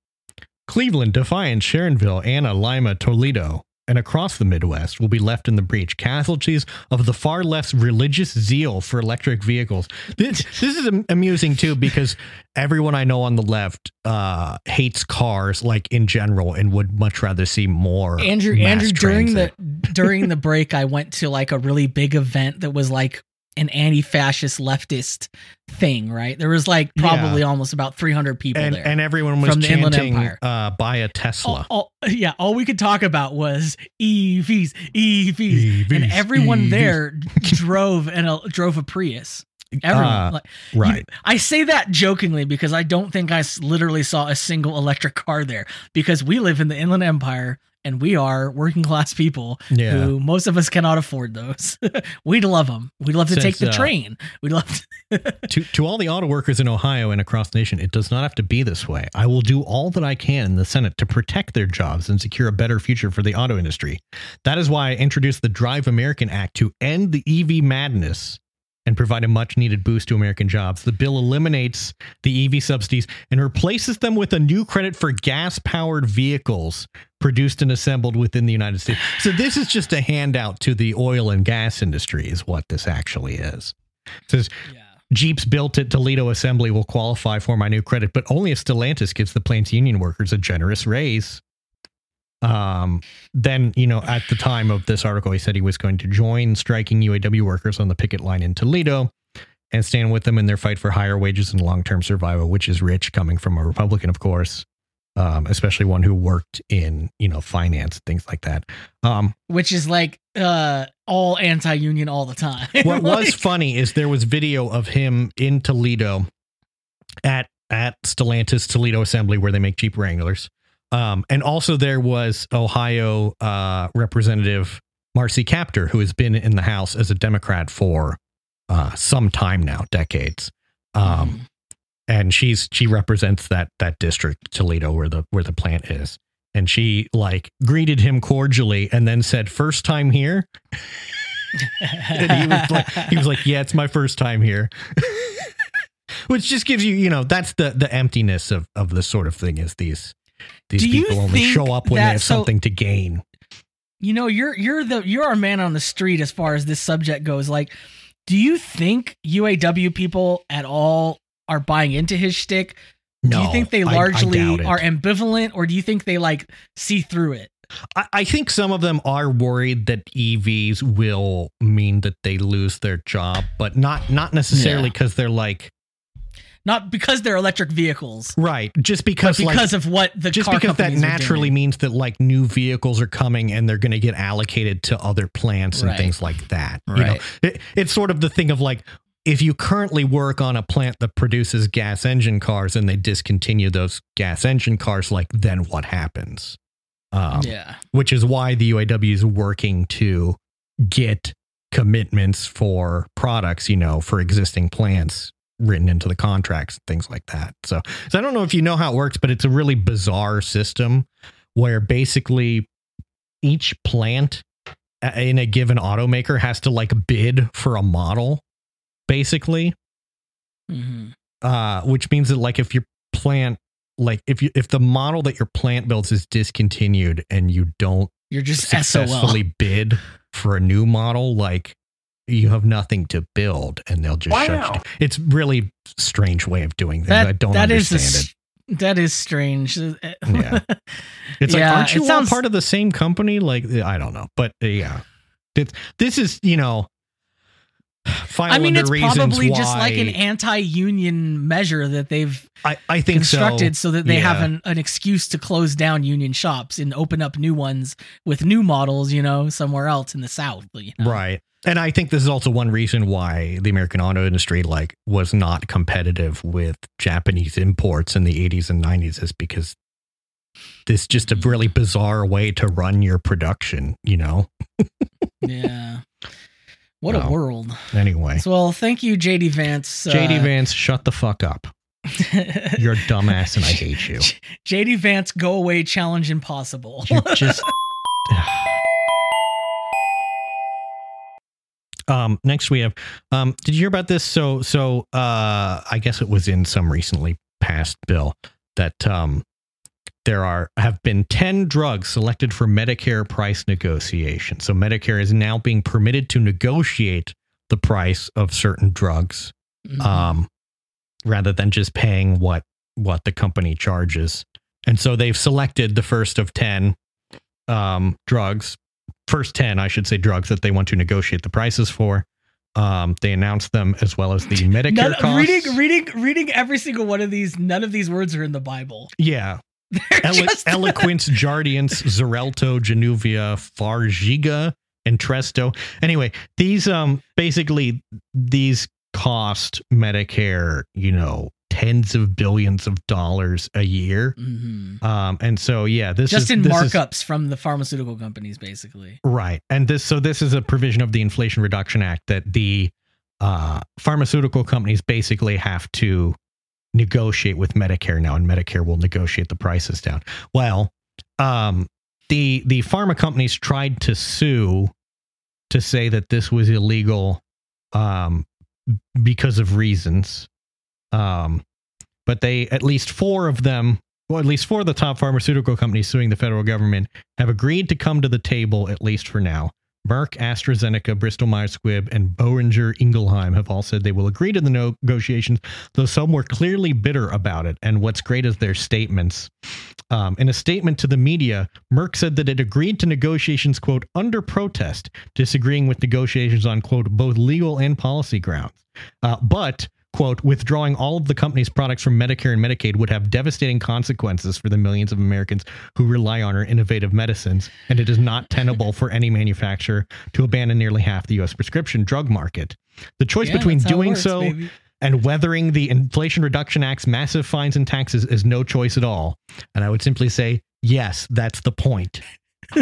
Cleveland, Defiance, Sharonville, Anna, Lima, Toledo, and across the Midwest will be left in the breach. Casualties of the far left's religious zeal for electric vehicles. This, this is amusing too because everyone I know on the left uh, hates cars, like in general, and would much rather see more. Andrew, Andrew, during the during the *laughs* break, I went to like a really big event that was like an anti-fascist leftist thing. Right? There was like probably almost about 300 people and, there. and everyone was from the Inland chanting Empire. uh, buy a Tesla. all, all- yeah, all we could talk about was EVs, EVs, and everyone EVs. there drove and a, drove a Prius. Everyone, Uh, like, right. I say that jokingly because I don't think I literally saw a single electric car there because we live in the Inland Empire and we are working class people Yeah. who most of us cannot afford those. *laughs* We'd love them. We'd love to take the uh, train. We'd love to. *laughs* to to all the auto workers in Ohio and across the nation, it does not have to be this way. I will do all that I can in the Senate to protect their jobs and secure a better future for the auto industry. That is why I introduced the Drive American Act to end the EV madness and provide a much needed boost to American jobs. The bill eliminates the EV subsidies and replaces them with a new credit for gas powered vehicles produced and assembled within the United States. So this is just a handout to the oil and gas industry is what this actually is. It says Yeah. Jeeps built at Toledo Assembly will qualify for my new credit, but only if Stellantis gives the plant's union workers a generous raise. Um, then, you know, at the time of this article, he said he was going to join striking UAW workers on the picket line in Toledo and stand with them in their fight for higher wages and long term survival, which is rich coming from a Republican, of course, um, especially one who worked in, you know, finance, and things like that. Um, Which is like uh, all anti-union all the time. *laughs* what was funny is there was video of him in Toledo at at Stellantis Toledo Assembly where they make Jeep Wranglers. Um, and also there was Ohio uh, Representative Marcy Kaptur, who has been in the House as a Democrat for uh, some time now, decades. Um, and she's she represents that that district, Toledo, where the where the plant is. And she like greeted him cordially and then said, First time here? *laughs* and he was like he was like yeah it's my first time here *laughs* which just gives you you know that's the the emptiness of of the sort of thing is these these Do people only show up when that- they have so- something to gain. You know you're you're the you're our man on the street as far as this subject goes. Like do you think uaw people at all are buying into his shtick? No do you think they I- I largely are ambivalent or do you think they like see through it? I, I think some of them are worried that evs will mean that they lose their job but not not necessarily Yeah. because they're like not because they're electric vehicles, right. Just because, because like, of what the just because that naturally doing. means that like new vehicles are coming and they're going to get allocated to other plants and Right. things like that. You know, it, it's sort of the thing of like if you currently work on a plant that produces gas engine cars and they discontinue those gas engine cars, like then what happens? Um, yeah, Which is why the UAW is working to get commitments for products, you know, for existing plants written into the contracts, and things like that. So, so I don't know if you know how it works, but it's a really bizarre system where basically each plant uh, in a given automaker has to like bid for a model, basically hmm uh, which means that like if your plant like if you if the model that your plant builds is discontinued and you don't you're just SOL. successfully bid for a new model like you have nothing to build and they'll just shut you down. it's really strange way of doing things That i don't that is a understand s- that is strange. Yeah. *laughs* it's Yeah, like aren't it you all sounds- part of the same company like i don't know but uh, yeah it's, this is you know file I mean, it's probably just like an anti-union measure that they've I, I think constructed so, that they have an, an excuse to close down union shops and open up new ones with new models, you know, somewhere else in the South. You know? Right. And I think this is also one reason why the American auto industry like was not competitive with Japanese imports in the 80s and 90s is because this just a really bizarre way to run your production, you know. *laughs* Yeah. What a world. Anyway, So, well, thank you, JD Vance. JD uh, Vance, shut the fuck up. *laughs* You're a dumbass and I hate you. JD Vance, go away, challenge impossible. You *laughs* just *sighs* Um next we have um did you hear about this so so uh I guess it was in some recently passed bill that um there are have been 10 drugs selected for Medicare price negotiation. So Medicare is now being permitted to negotiate the price of certain drugs Mhm. um, rather than just paying what what the company charges. And so they've selected the first of ten um, drugs, first ten, I should say, drugs that they want to negotiate the prices for. Um, they announced them as well as the *laughs* Medicare None, costs. reading, reading, reading every single one of these. None of these words are in the Bible. yeah, Elo- *laughs* Eliquis, Jardiance, Xarelto, Januvia, Farxiga, and Tresto. Anyway, these um basically these cost Medicare, you know, tens of billions of dollars a year. Mhm. Um, and so yeah, this Just is in this is- markups from the pharmaceutical companies, basically. Right. And this so this is a provision of the Inflation Reduction Act that the uh, pharmaceutical companies basically have to negotiate with Medicare now, and Medicare will negotiate the prices down. Well, um, the the pharma companies tried to sue to say that this was illegal um, because of reasons. Um, but they at least four of them well, at least four of the top pharmaceutical companies suing the federal government have agreed to come to the table, at least for now. Merck, AstraZeneca, Bristol Myers Squibb, and Boehringer Ingelheim have all said they will agree to the negotiations, though some were clearly bitter about it. And what's great is their statements. Um, in a statement to the media, Merck said that it agreed to negotiations, quote, under protest, disagreeing with negotiations on, quote, both legal and policy grounds. Uh, but, quote, withdrawing all of the company's products from Medicare and Medicaid would have devastating consequences for the millions of Americans who rely on our innovative medicines, and it is not tenable for any manufacturer to abandon nearly half the U.S. prescription drug market. The choice Yeah, between that's how it doing works, so baby. and weathering the Inflation Reduction Act's massive fines and taxes is no choice at all. And I would simply say, yes, that's the point.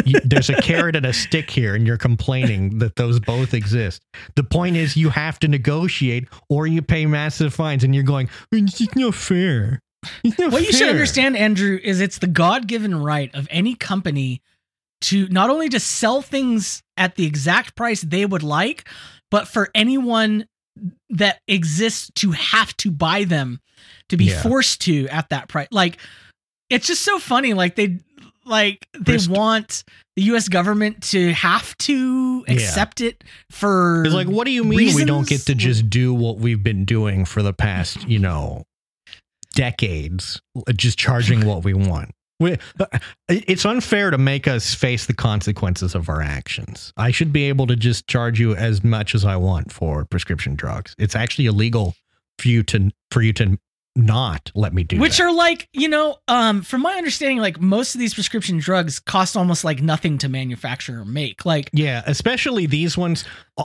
You- there's a carrot and a stick here, and you're complaining that those both exist. The point is, you have to negotiate or you pay massive fines, and you're going, it's just not fair. It's not What you should understand, Andrew, is it's the God given right of any company to not only to sell things at the exact price they would like, but for anyone that exists to have to buy them to be Yeah. forced to at that price. Like it's just so funny. Like they like they want the US government to have to Yeah. accept it for It's like, what do you mean we don't get to just do what we've been doing for the past, you know, decades, uh, just charging what we want? We, uh, it's unfair to make us face the consequences of our actions. I should be able to just charge you as much as I want for prescription drugs. It's actually illegal for you to for you to not let me do Which that. are like, you know, um, from my understanding, like most of these prescription drugs cost almost like nothing to manufacture or make. Like yeah, especially these ones.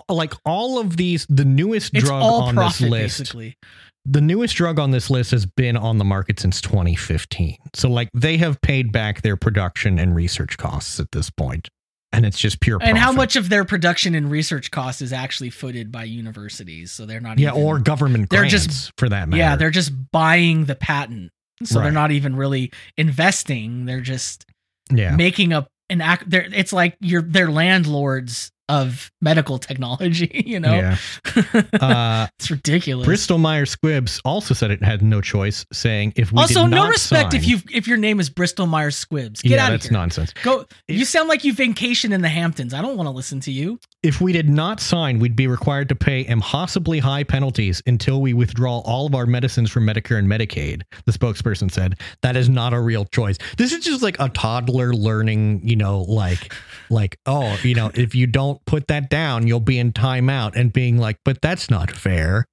Like all of these, the newest drug on profit, this list, basically. the newest drug on this list has been on the market since 2015. So like they have paid back their production and research costs at this point, and it's just pure. And how much of their production and research cost is actually footed by universities? So they're not. Yeah, even, or government they're grants just- for that matter. yeah, they're just buying the patent. So they're not even really investing. They're just yeah. making up an act. They're it's like you're they're landlords of medical technology. *laughs* You know, Yeah. *laughs* Uh, it's ridiculous. Bristol Myers Squibbs also said it had no choice, saying if we also, no respect if you if your name is Bristol Myers Squibbs. Get yeah, out of here. that's here. nonsense. Go. If- you sound like you vacation in the Hamptons. I don't want to listen to you. If we did not sign, we'd be required to pay impossibly high penalties until we withdraw all of our medicines from Medicare and Medicaid. The spokesperson said that is not a real choice. This is just like a toddler learning, you know, like, like oh, you know, if you don't put that down, you'll be in timeout, and being like, but that's not fair,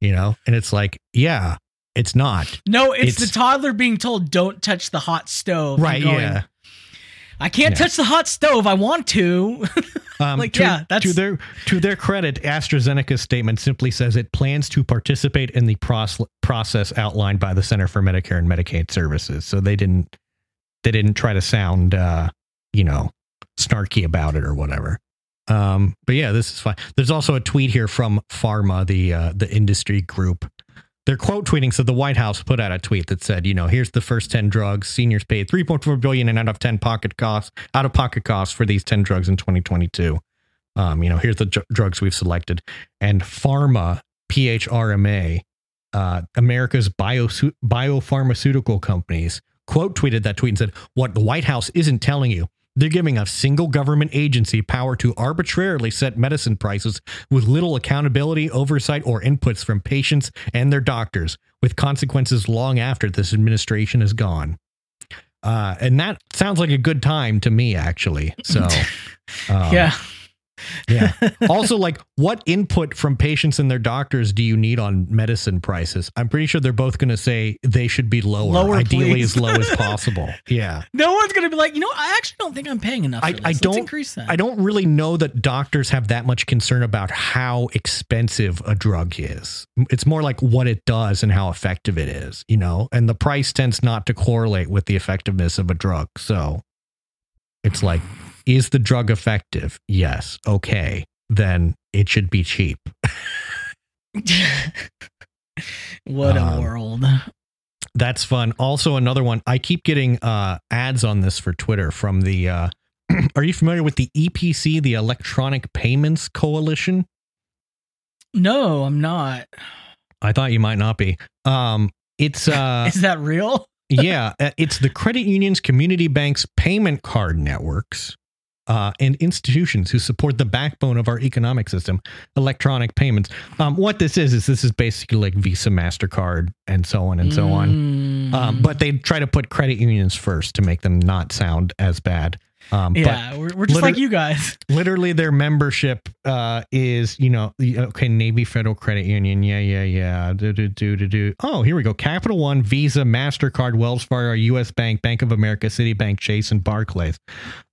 you know. And it's like, yeah, it's not. No, it's, It's- the toddler being told don't touch the hot stove. Right? going, yeah. I can't Yeah. touch the hot stove. I want to. *laughs* Um, Like, to, yeah, that's- to their to their credit, AstraZeneca's statement simply says it plans to participate in the pros- process outlined by the Center for Medicare and Medicaid Services. So they didn't they didn't try to sound uh, you know snarky about it or whatever. Um, but yeah, this is fine. There's also a tweet here from Pharma, the uh, the industry group. They're quote tweeting. So the White House put out a tweet that said, you know, here's the first ten drugs. Seniors paid 3.4 billion and out of 10 pocket costs, out of pocket costs for these 10 drugs in 2022. Um, you know, here's the dr- drugs we've selected. And Pharma, PHRMA, uh, America's bio biopharmaceutical companies, quote tweeted that tweet and said, "What the White House isn't telling you." They're giving a single government agency power to arbitrarily set medicine prices with little accountability, oversight, or inputs from patients and their doctors, with consequences long after this administration is gone. Uh, and that sounds like a good time to me, actually. So, *laughs* um, yeah. Yeah. *laughs* Also, like, what input from patients and their doctors do you need on medicine prices? I'm pretty sure they're both going to say they should be lower, Lower, ideally please. as low as *laughs* possible. Yeah. No one's gonna be like, you know, I actually don't think I'm paying enough. For I- this. I don't- increase that. I don't really know that doctors have that much concern about how expensive a drug is. It's more like what it does and how effective it is, you know? And the price tends not to correlate with the effectiveness of a drug. So it's like, is the drug effective? Yes. Okay. Then it should be cheap. *laughs* what a Um, world. That's fun. Also, another one. I keep getting uh, ads on this for Twitter from the. Uh, *clears throat* are you familiar with the EPC, the Electronic Payments Coalition? No, I'm not. I thought you might not be. Um, it's uh, *laughs* Is that real? yeah, uh, it's the credit unions, community banks, payment card networks, uh, and institutions who support the backbone of our economic system, electronic payments. Um, what this is is this is basically like Visa, Mastercard, and so on and so on. Mm. Um, but they try to put credit unions first to make them not sound as bad. Um, yeah, we're, we're just liter- like you guys. *laughs* literally, their membership uh, is you know okay Navy Federal Credit Union, yeah, yeah, yeah. Do, do, do, do, do. Oh, here we go. Capital One, Visa, Mastercard, Wells Fargo, U.S. Bank, Bank of America, Citibank, Chase, and Barclays.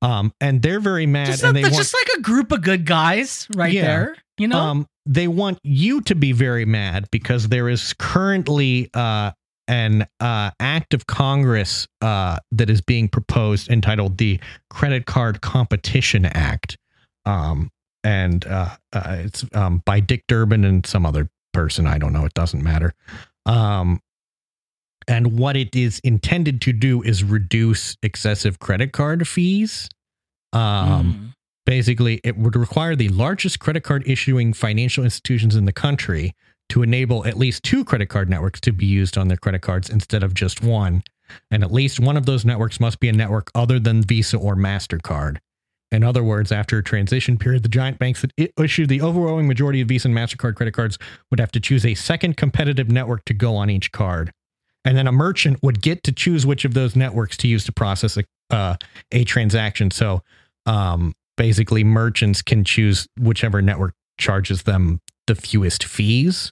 Um, and they're very mad, Just, and a- they want just like a group of good guys right Yeah. there. You know, um, they want you to be very mad because there is currently uh, an uh, act of Congress uh, that is being proposed entitled the Credit Card Competition Act. Um, and uh, uh, it's um, by Dick Durbin and some other person. I don't know. It doesn't matter. Um, and what it is intended to do is reduce excessive credit card fees. Um, Mm. Basically, it would require the largest credit card issuing financial institutions in the country to enable at least two credit card networks to be used on their credit cards instead of just one. And at least one of those networks must be a network other than Visa or MasterCard. In other words, after a transition period, the giant banks that issue the overwhelming majority of Visa and MasterCard credit cards would have to choose a second competitive network to go on each card. And then a merchant would get to choose which of those networks to use to process a, uh, a transaction. So, um, basically merchants can choose whichever network charges them the fewest fees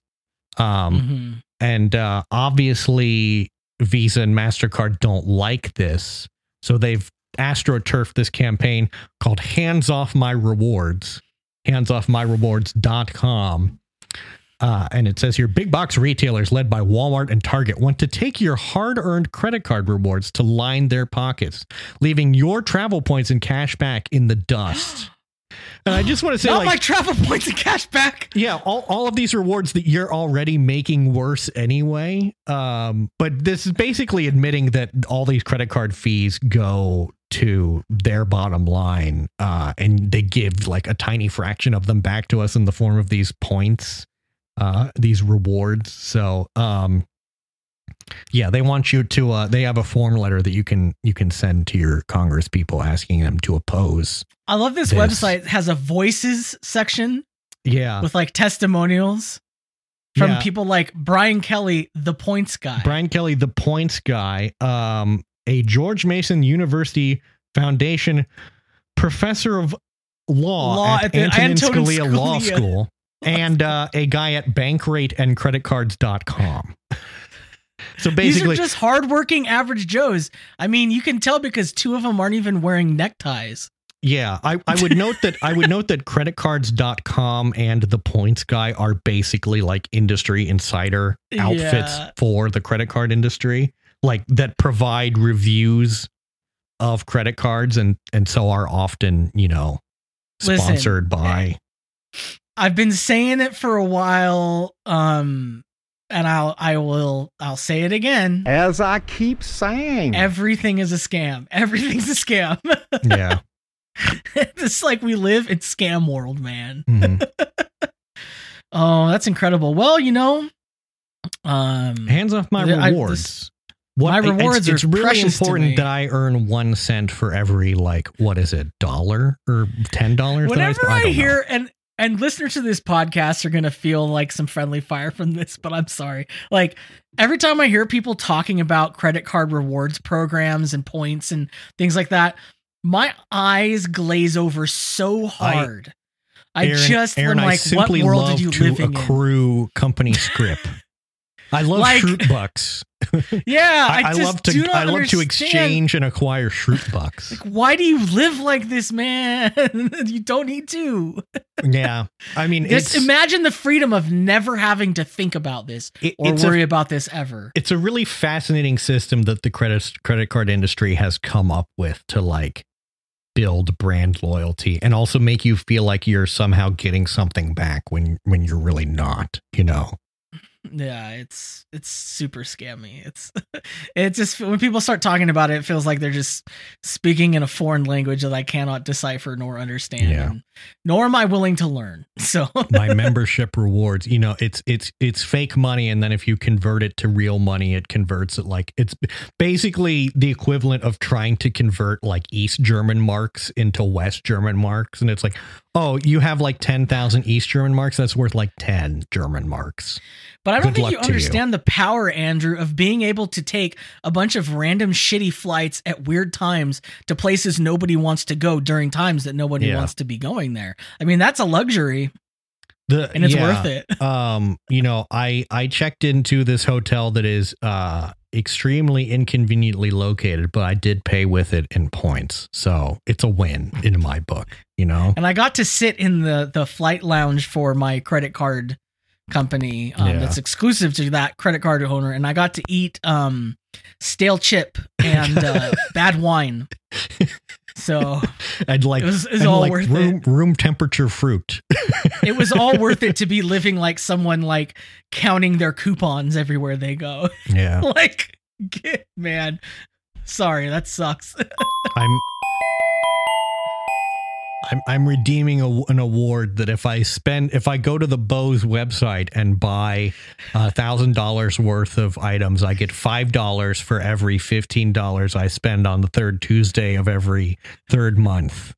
um Mhm. and uh, obviously Visa and Mastercard don't like this, so they've astroturfed this campaign called "Hands Off My Rewards." Handsoffmyrewards.com. Uh, and it says here big box retailers led by Walmart and Target want to take your hard earned credit card rewards to line their pockets, leaving your travel points and cash back in the dust. *gasps* *gasps* *gasps* And I just want to say, Not like, my travel points and cash back. yeah, all, all of these rewards that you're already making worse anyway. Um, but this is basically admitting that all these credit card fees go to their bottom line, uh, and they give like a tiny fraction of them back to us in the form of these points, uh, these rewards. So, um, yeah, they want you to. Uh, they have a form letter that you can you can send to your Congress people asking them to oppose. I love this, This. website has a voices section Yeah, with like testimonials from Yeah. people like Brian Kelly, the points guy. Brian Kelly, the points guy, um, a George Mason University Foundation professor of law, Law at, at the Antonin Antonin Scalia, Law School, *laughs* and uh, a guy at bankrate and creditcards.com. So These basically, are just hardworking average Joes. I mean, you can tell because two of them aren't even wearing neckties. yeah, I, I would note that I would note that creditcards.com and the points guy are basically like industry insider outfits Yeah. for the credit card industry, like that provide reviews of credit cards and and so are often, you know, Listen, sponsored by I've been saying it for a while, um, and I'll I will I'll say it again. As I keep saying. Everything is a scam. *laughs* Everything's a scam. yeah. *laughs* it's like we live in scam world, man. Mhm. *laughs* Oh, that's incredible. Well, you know, um, Hands off my Yeah, I- rewards. this- what, my rewards it's, are really precious to important me. that I earn one cent for every like what is it dollar or ten dollars. whenever I, I, don't know. hear and and listeners to this podcast are gonna feel like some friendly fire from this, but I'm sorry. Like every time I hear people talking about credit card rewards programs and points and things like that, my eyes glaze over so hard. I, Aaron, just Aaron, am I like, what world love did you to in? accrue company script. I love Like- Schrute bucks. *laughs* Yeah, I, I, love to I love to exchange and acquire Schrute bucks. Like, why do you live like this, man? *laughs* you don't need to. *laughs* yeah, I mean Just it's imagine the freedom of never having to think about this it- or it's worry a about this ever. it's a really fascinating system that the credit credit card industry has come up with to like build brand loyalty and also make you feel like you're somehow getting something back when when you're really not. You know. Yeah, it's it's super scammy. It's *laughs* it's just when people start talking about it, it feels like they're just speaking in a foreign language that I cannot decipher nor understand. Yeah. and nor am I willing to learn. *laughs* So my membership rewards you know it's it's it's fake money and then if you convert it to real money it converts it like it's basically the equivalent of trying to convert like east german marks into west german marks and it's like oh you have like 10,000 east german marks that's worth like 10 german marks But I don't Good think you to you. understand the power, Andrew, of being able to take a bunch of random shitty flights at weird times to places nobody wants to go during times that nobody Yeah. wants to be going there. I mean, that's a luxury the, and it's yeah. worth it. *laughs* um you know i i checked into this hotel that is uh extremely inconveniently located but i did pay with it in points so it's a win in my book you know And I got to sit in the the flight lounge for my credit card company um, Yeah. that's exclusive to that credit card owner, and I got to eat um, stale chip and uh, *laughs* bad wine. So *laughs* I'd like It was- it was all like worth room room temperature fruit. it was all worth it to be *laughs* living like someone like counting their coupons everywhere they go. Yeah, *laughs* like, man, sorry, that sucks. I'm. I'm I'm redeeming a, an award that if I spend if I go to the Bose website and buy a thousand dollars worth of items, I get five dollars for every fifteen dollars I spend on the third Tuesday of every third month.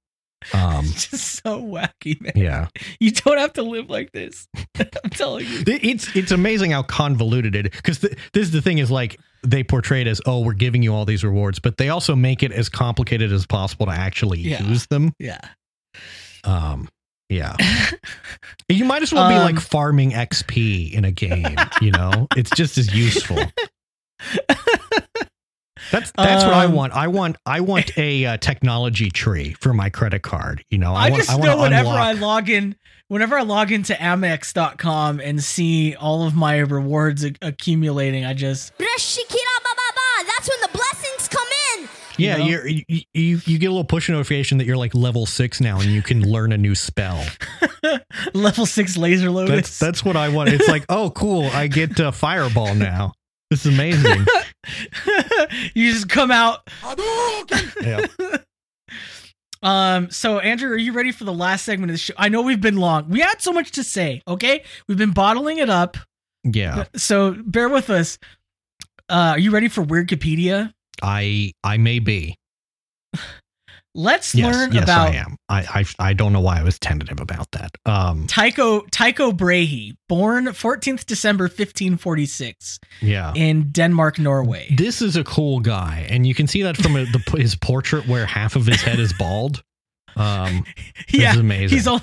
Um, It's *laughs* just so wacky, man. yeah, You don't have to live like this. *laughs* I'm telling you. It's it's amazing how convoluted it because this is the thing is like they portray it as oh we're giving you all these rewards but they also make it as complicated as possible to actually Yeah. use them Yeah. Um yeah *laughs* You might as well be Um, like farming XP in a game, you know? It's just as useful. That's that's what I Um, want. I want I want a uh, technology tree for my credit card. You know, I, want, just want know to whenever unlock- I log in, whenever I log into Amex.com and see all of my rewards a- accumulating, I just That's yeah, you know? you're, you, you you get a little push notification that you're like level six now and you can *laughs* learn a new spell. *laughs* level six laser lotus. That's that's what I want. It's like, oh, cool, I get uh, fireball now. This is amazing. *laughs* you just come out. yeah. Um, so Andrew, are you ready for the last segment of the show? I know we've been long. We had so much to say, okay? We've been bottling it up. Yeah. So bear with us. Uh, are you ready for Weirdcopedia? I I may be. *laughs* Let's Yes, learn yes, about I am. I, I I don't know why I was tentative about that. Um, Tycho Tycho Brahe, born 14th December 1546 yeah. in Denmark, Norway. This is a cool guy, and you can see that from a, the, his portrait where half of his head is bald. Um, *laughs* this yeah, is amazing. he's all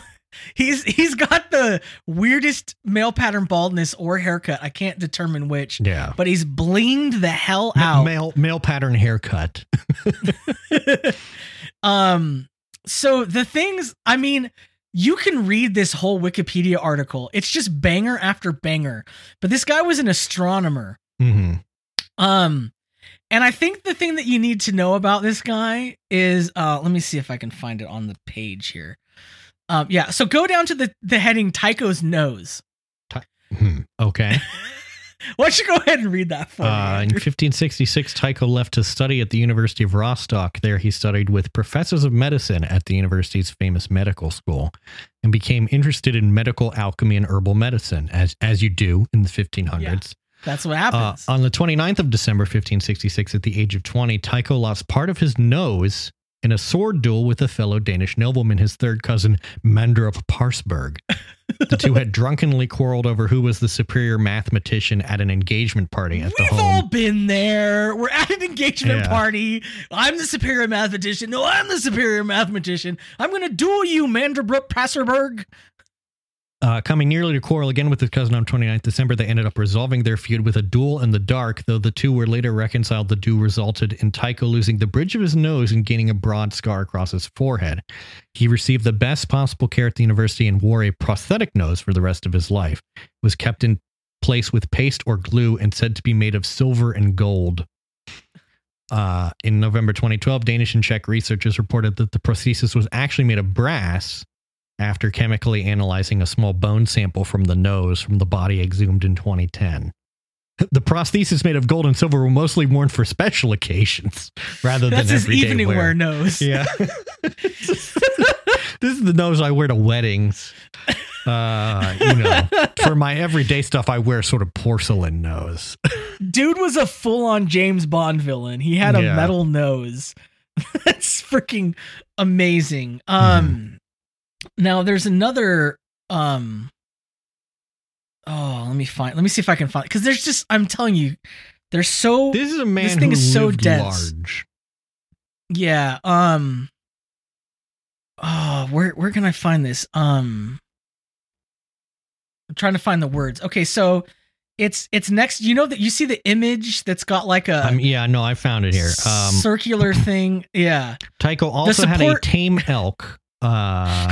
he's he's got the weirdest male pattern baldness or haircut. I can't determine which, yeah. but he's blinged the hell out. Male male pattern haircut. *laughs* um so the things i mean you can read this whole wikipedia article it's just banger after banger but this guy was an astronomer hmm um and i think the thing that you need to know about this guy is uh let me see if i can find it on the page here um yeah so go down to the the heading tycho's nose Hmm. Okay. *laughs* why don't you go ahead and read that for Uh, me in 1566, Tycho left to study at the University of Rostock. There, he studied with professors of medicine at the university's famous medical school, and became interested in medical alchemy and herbal medicine, as as you do in the 1500s. that's what Uh, happens on the 29th of December 1566, at the age of 20, Tycho lost part of his nose in a sword duel with a fellow Danish nobleman, his third cousin, Mandrup Parsberg. the two had drunkenly quarreled over who was the superior mathematician at an engagement party at the We've home. all been there. We're at an engagement Yeah. party. I'm the superior mathematician. No, I'm the superior mathematician. I'm going to duel you, Manderbrook Passerberg. Uh, coming nearly to quarrel again with his cousin on 29th December, they ended up resolving their feud with a duel in the dark, though the two were later reconciled. The duel resulted in Tycho losing the bridge of his nose and gaining a broad scar across his forehead. He received the best possible care at the university and wore a prosthetic nose for the rest of his life. It was kept in place with paste or glue and said to be made of silver and gold. Uh, in November 2012, Danish and Czech researchers reported that the prosthesis was actually made of brass after chemically analyzing a small bone sample from the nose from the body exhumed in 2010. The prosthesis made of gold and silver were mostly worn for special occasions *laughs* rather That's than his everyday evening wear. nose. Yeah. *laughs* this is the nose I wear to weddings. Uh, you know, for my everyday stuff, I wear sort of porcelain nose. *laughs* Dude was a full on James Bond villain. He had a Yeah. metal nose. That's freaking amazing. Um Mm-hmm. Now there's another um Oh, let me find let me see if I can find cuz there's just I'm telling you there's so This is a man this thing is so dense. large. Yeah. Um. Oh, where where can I find this? Um. I'm trying to find the words. Okay, so it's it's next. You know that you see the image that's got like a Um, yeah, no, I found it here. Um, circular thing. Yeah. Tycho also had a tame elk, uh,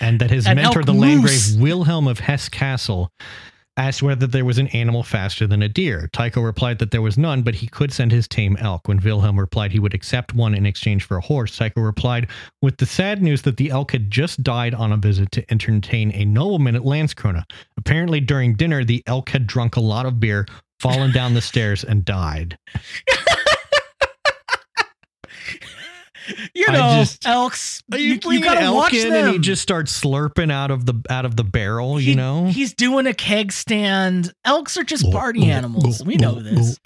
and that his An mentor, the. Landgrave Wilhelm of Hesse-Kassel, asked whether there was an animal faster than a deer. Tycho replied that there was none, but he could send his tame elk. When Wilhelm replied he would accept one in exchange for a horse, Tycho replied with the sad news that the elk had just died on a visit to entertain a nobleman at Landskrona. Apparently, during dinner, the elk had drunk a lot of beer, fallen down the stairs, and died. *laughs* *laughs* You know, just- elks. You, You, you, gotta elk watch in them. and he just starts slurping out of the out of the barrel, He- you know. he's doing a keg stand. Elks are just party animals. We know this.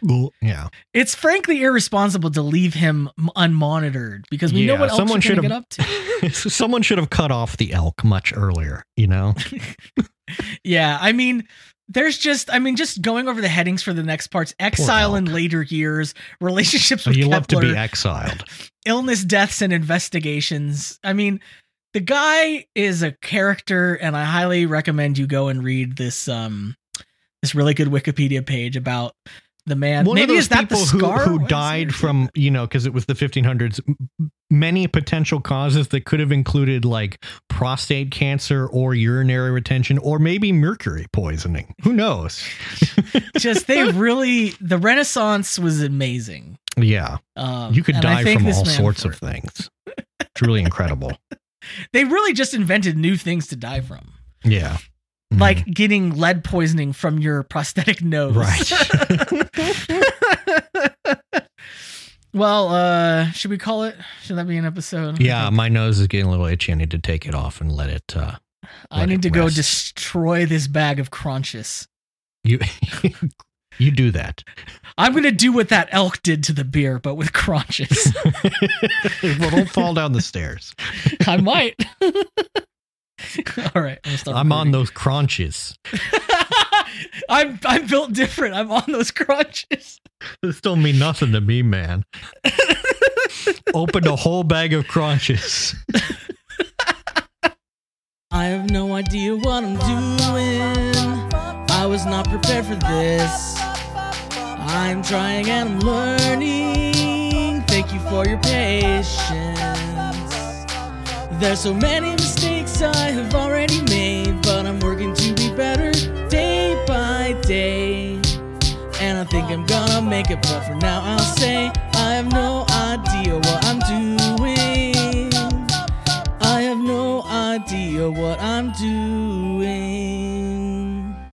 Yeah, It's frankly irresponsible to leave him unmonitored because we know Yeah, what elks someone should have- get up to. *laughs* someone should have cut off the elk much earlier. You know, *laughs* Yeah, I mean, there's just, I mean, just going over the headings for the next parts: exile in later years, relationships with you love to be exiled. *laughs* illness, deaths, and investigations. I mean, the guy is a character, and I highly recommend you go and read this um this really good Wikipedia page about the man. One Maybe of those is that the people who, scar who died from you know because it was the 1500s. Many potential causes that could have included like prostate cancer or urinary retention or maybe mercury poisoning. Who knows? *laughs* just they really the Renaissance was amazing. Yeah, Um, you could die from all sorts of it. things. It's really incredible. *laughs* They really just invented new things to die from, Yeah. Mhm. like getting lead poisoning from your prosthetic nose. Right. *laughs* well, uh, should we call it? Should that be an episode? yeah, my nose is getting a little itchy. I need to take it off and let it. uh I need to go destroy this bag of Kronchis. You *laughs* you do that. I'm gonna do what that elk did to the beer, but with Kronchis. *laughs* well, don't fall down the stairs. I might. *laughs* All right, I'm, I'm on those Kronchis. *laughs* I'm I'm built different. I'm on those Kronchis. This don't mean nothing to me, man. *laughs* Opened a whole bag of Kronchis. I have no idea what I'm doing. I was not prepared for this. I'm trying and I'm learning. Thank you for your patience. There's so many mistakes I have already made, but I'm working to be better day by day. And I think I'm gonna make it, but for now I'll say I have no idea what I'm doing. I have no idea what I'm doing.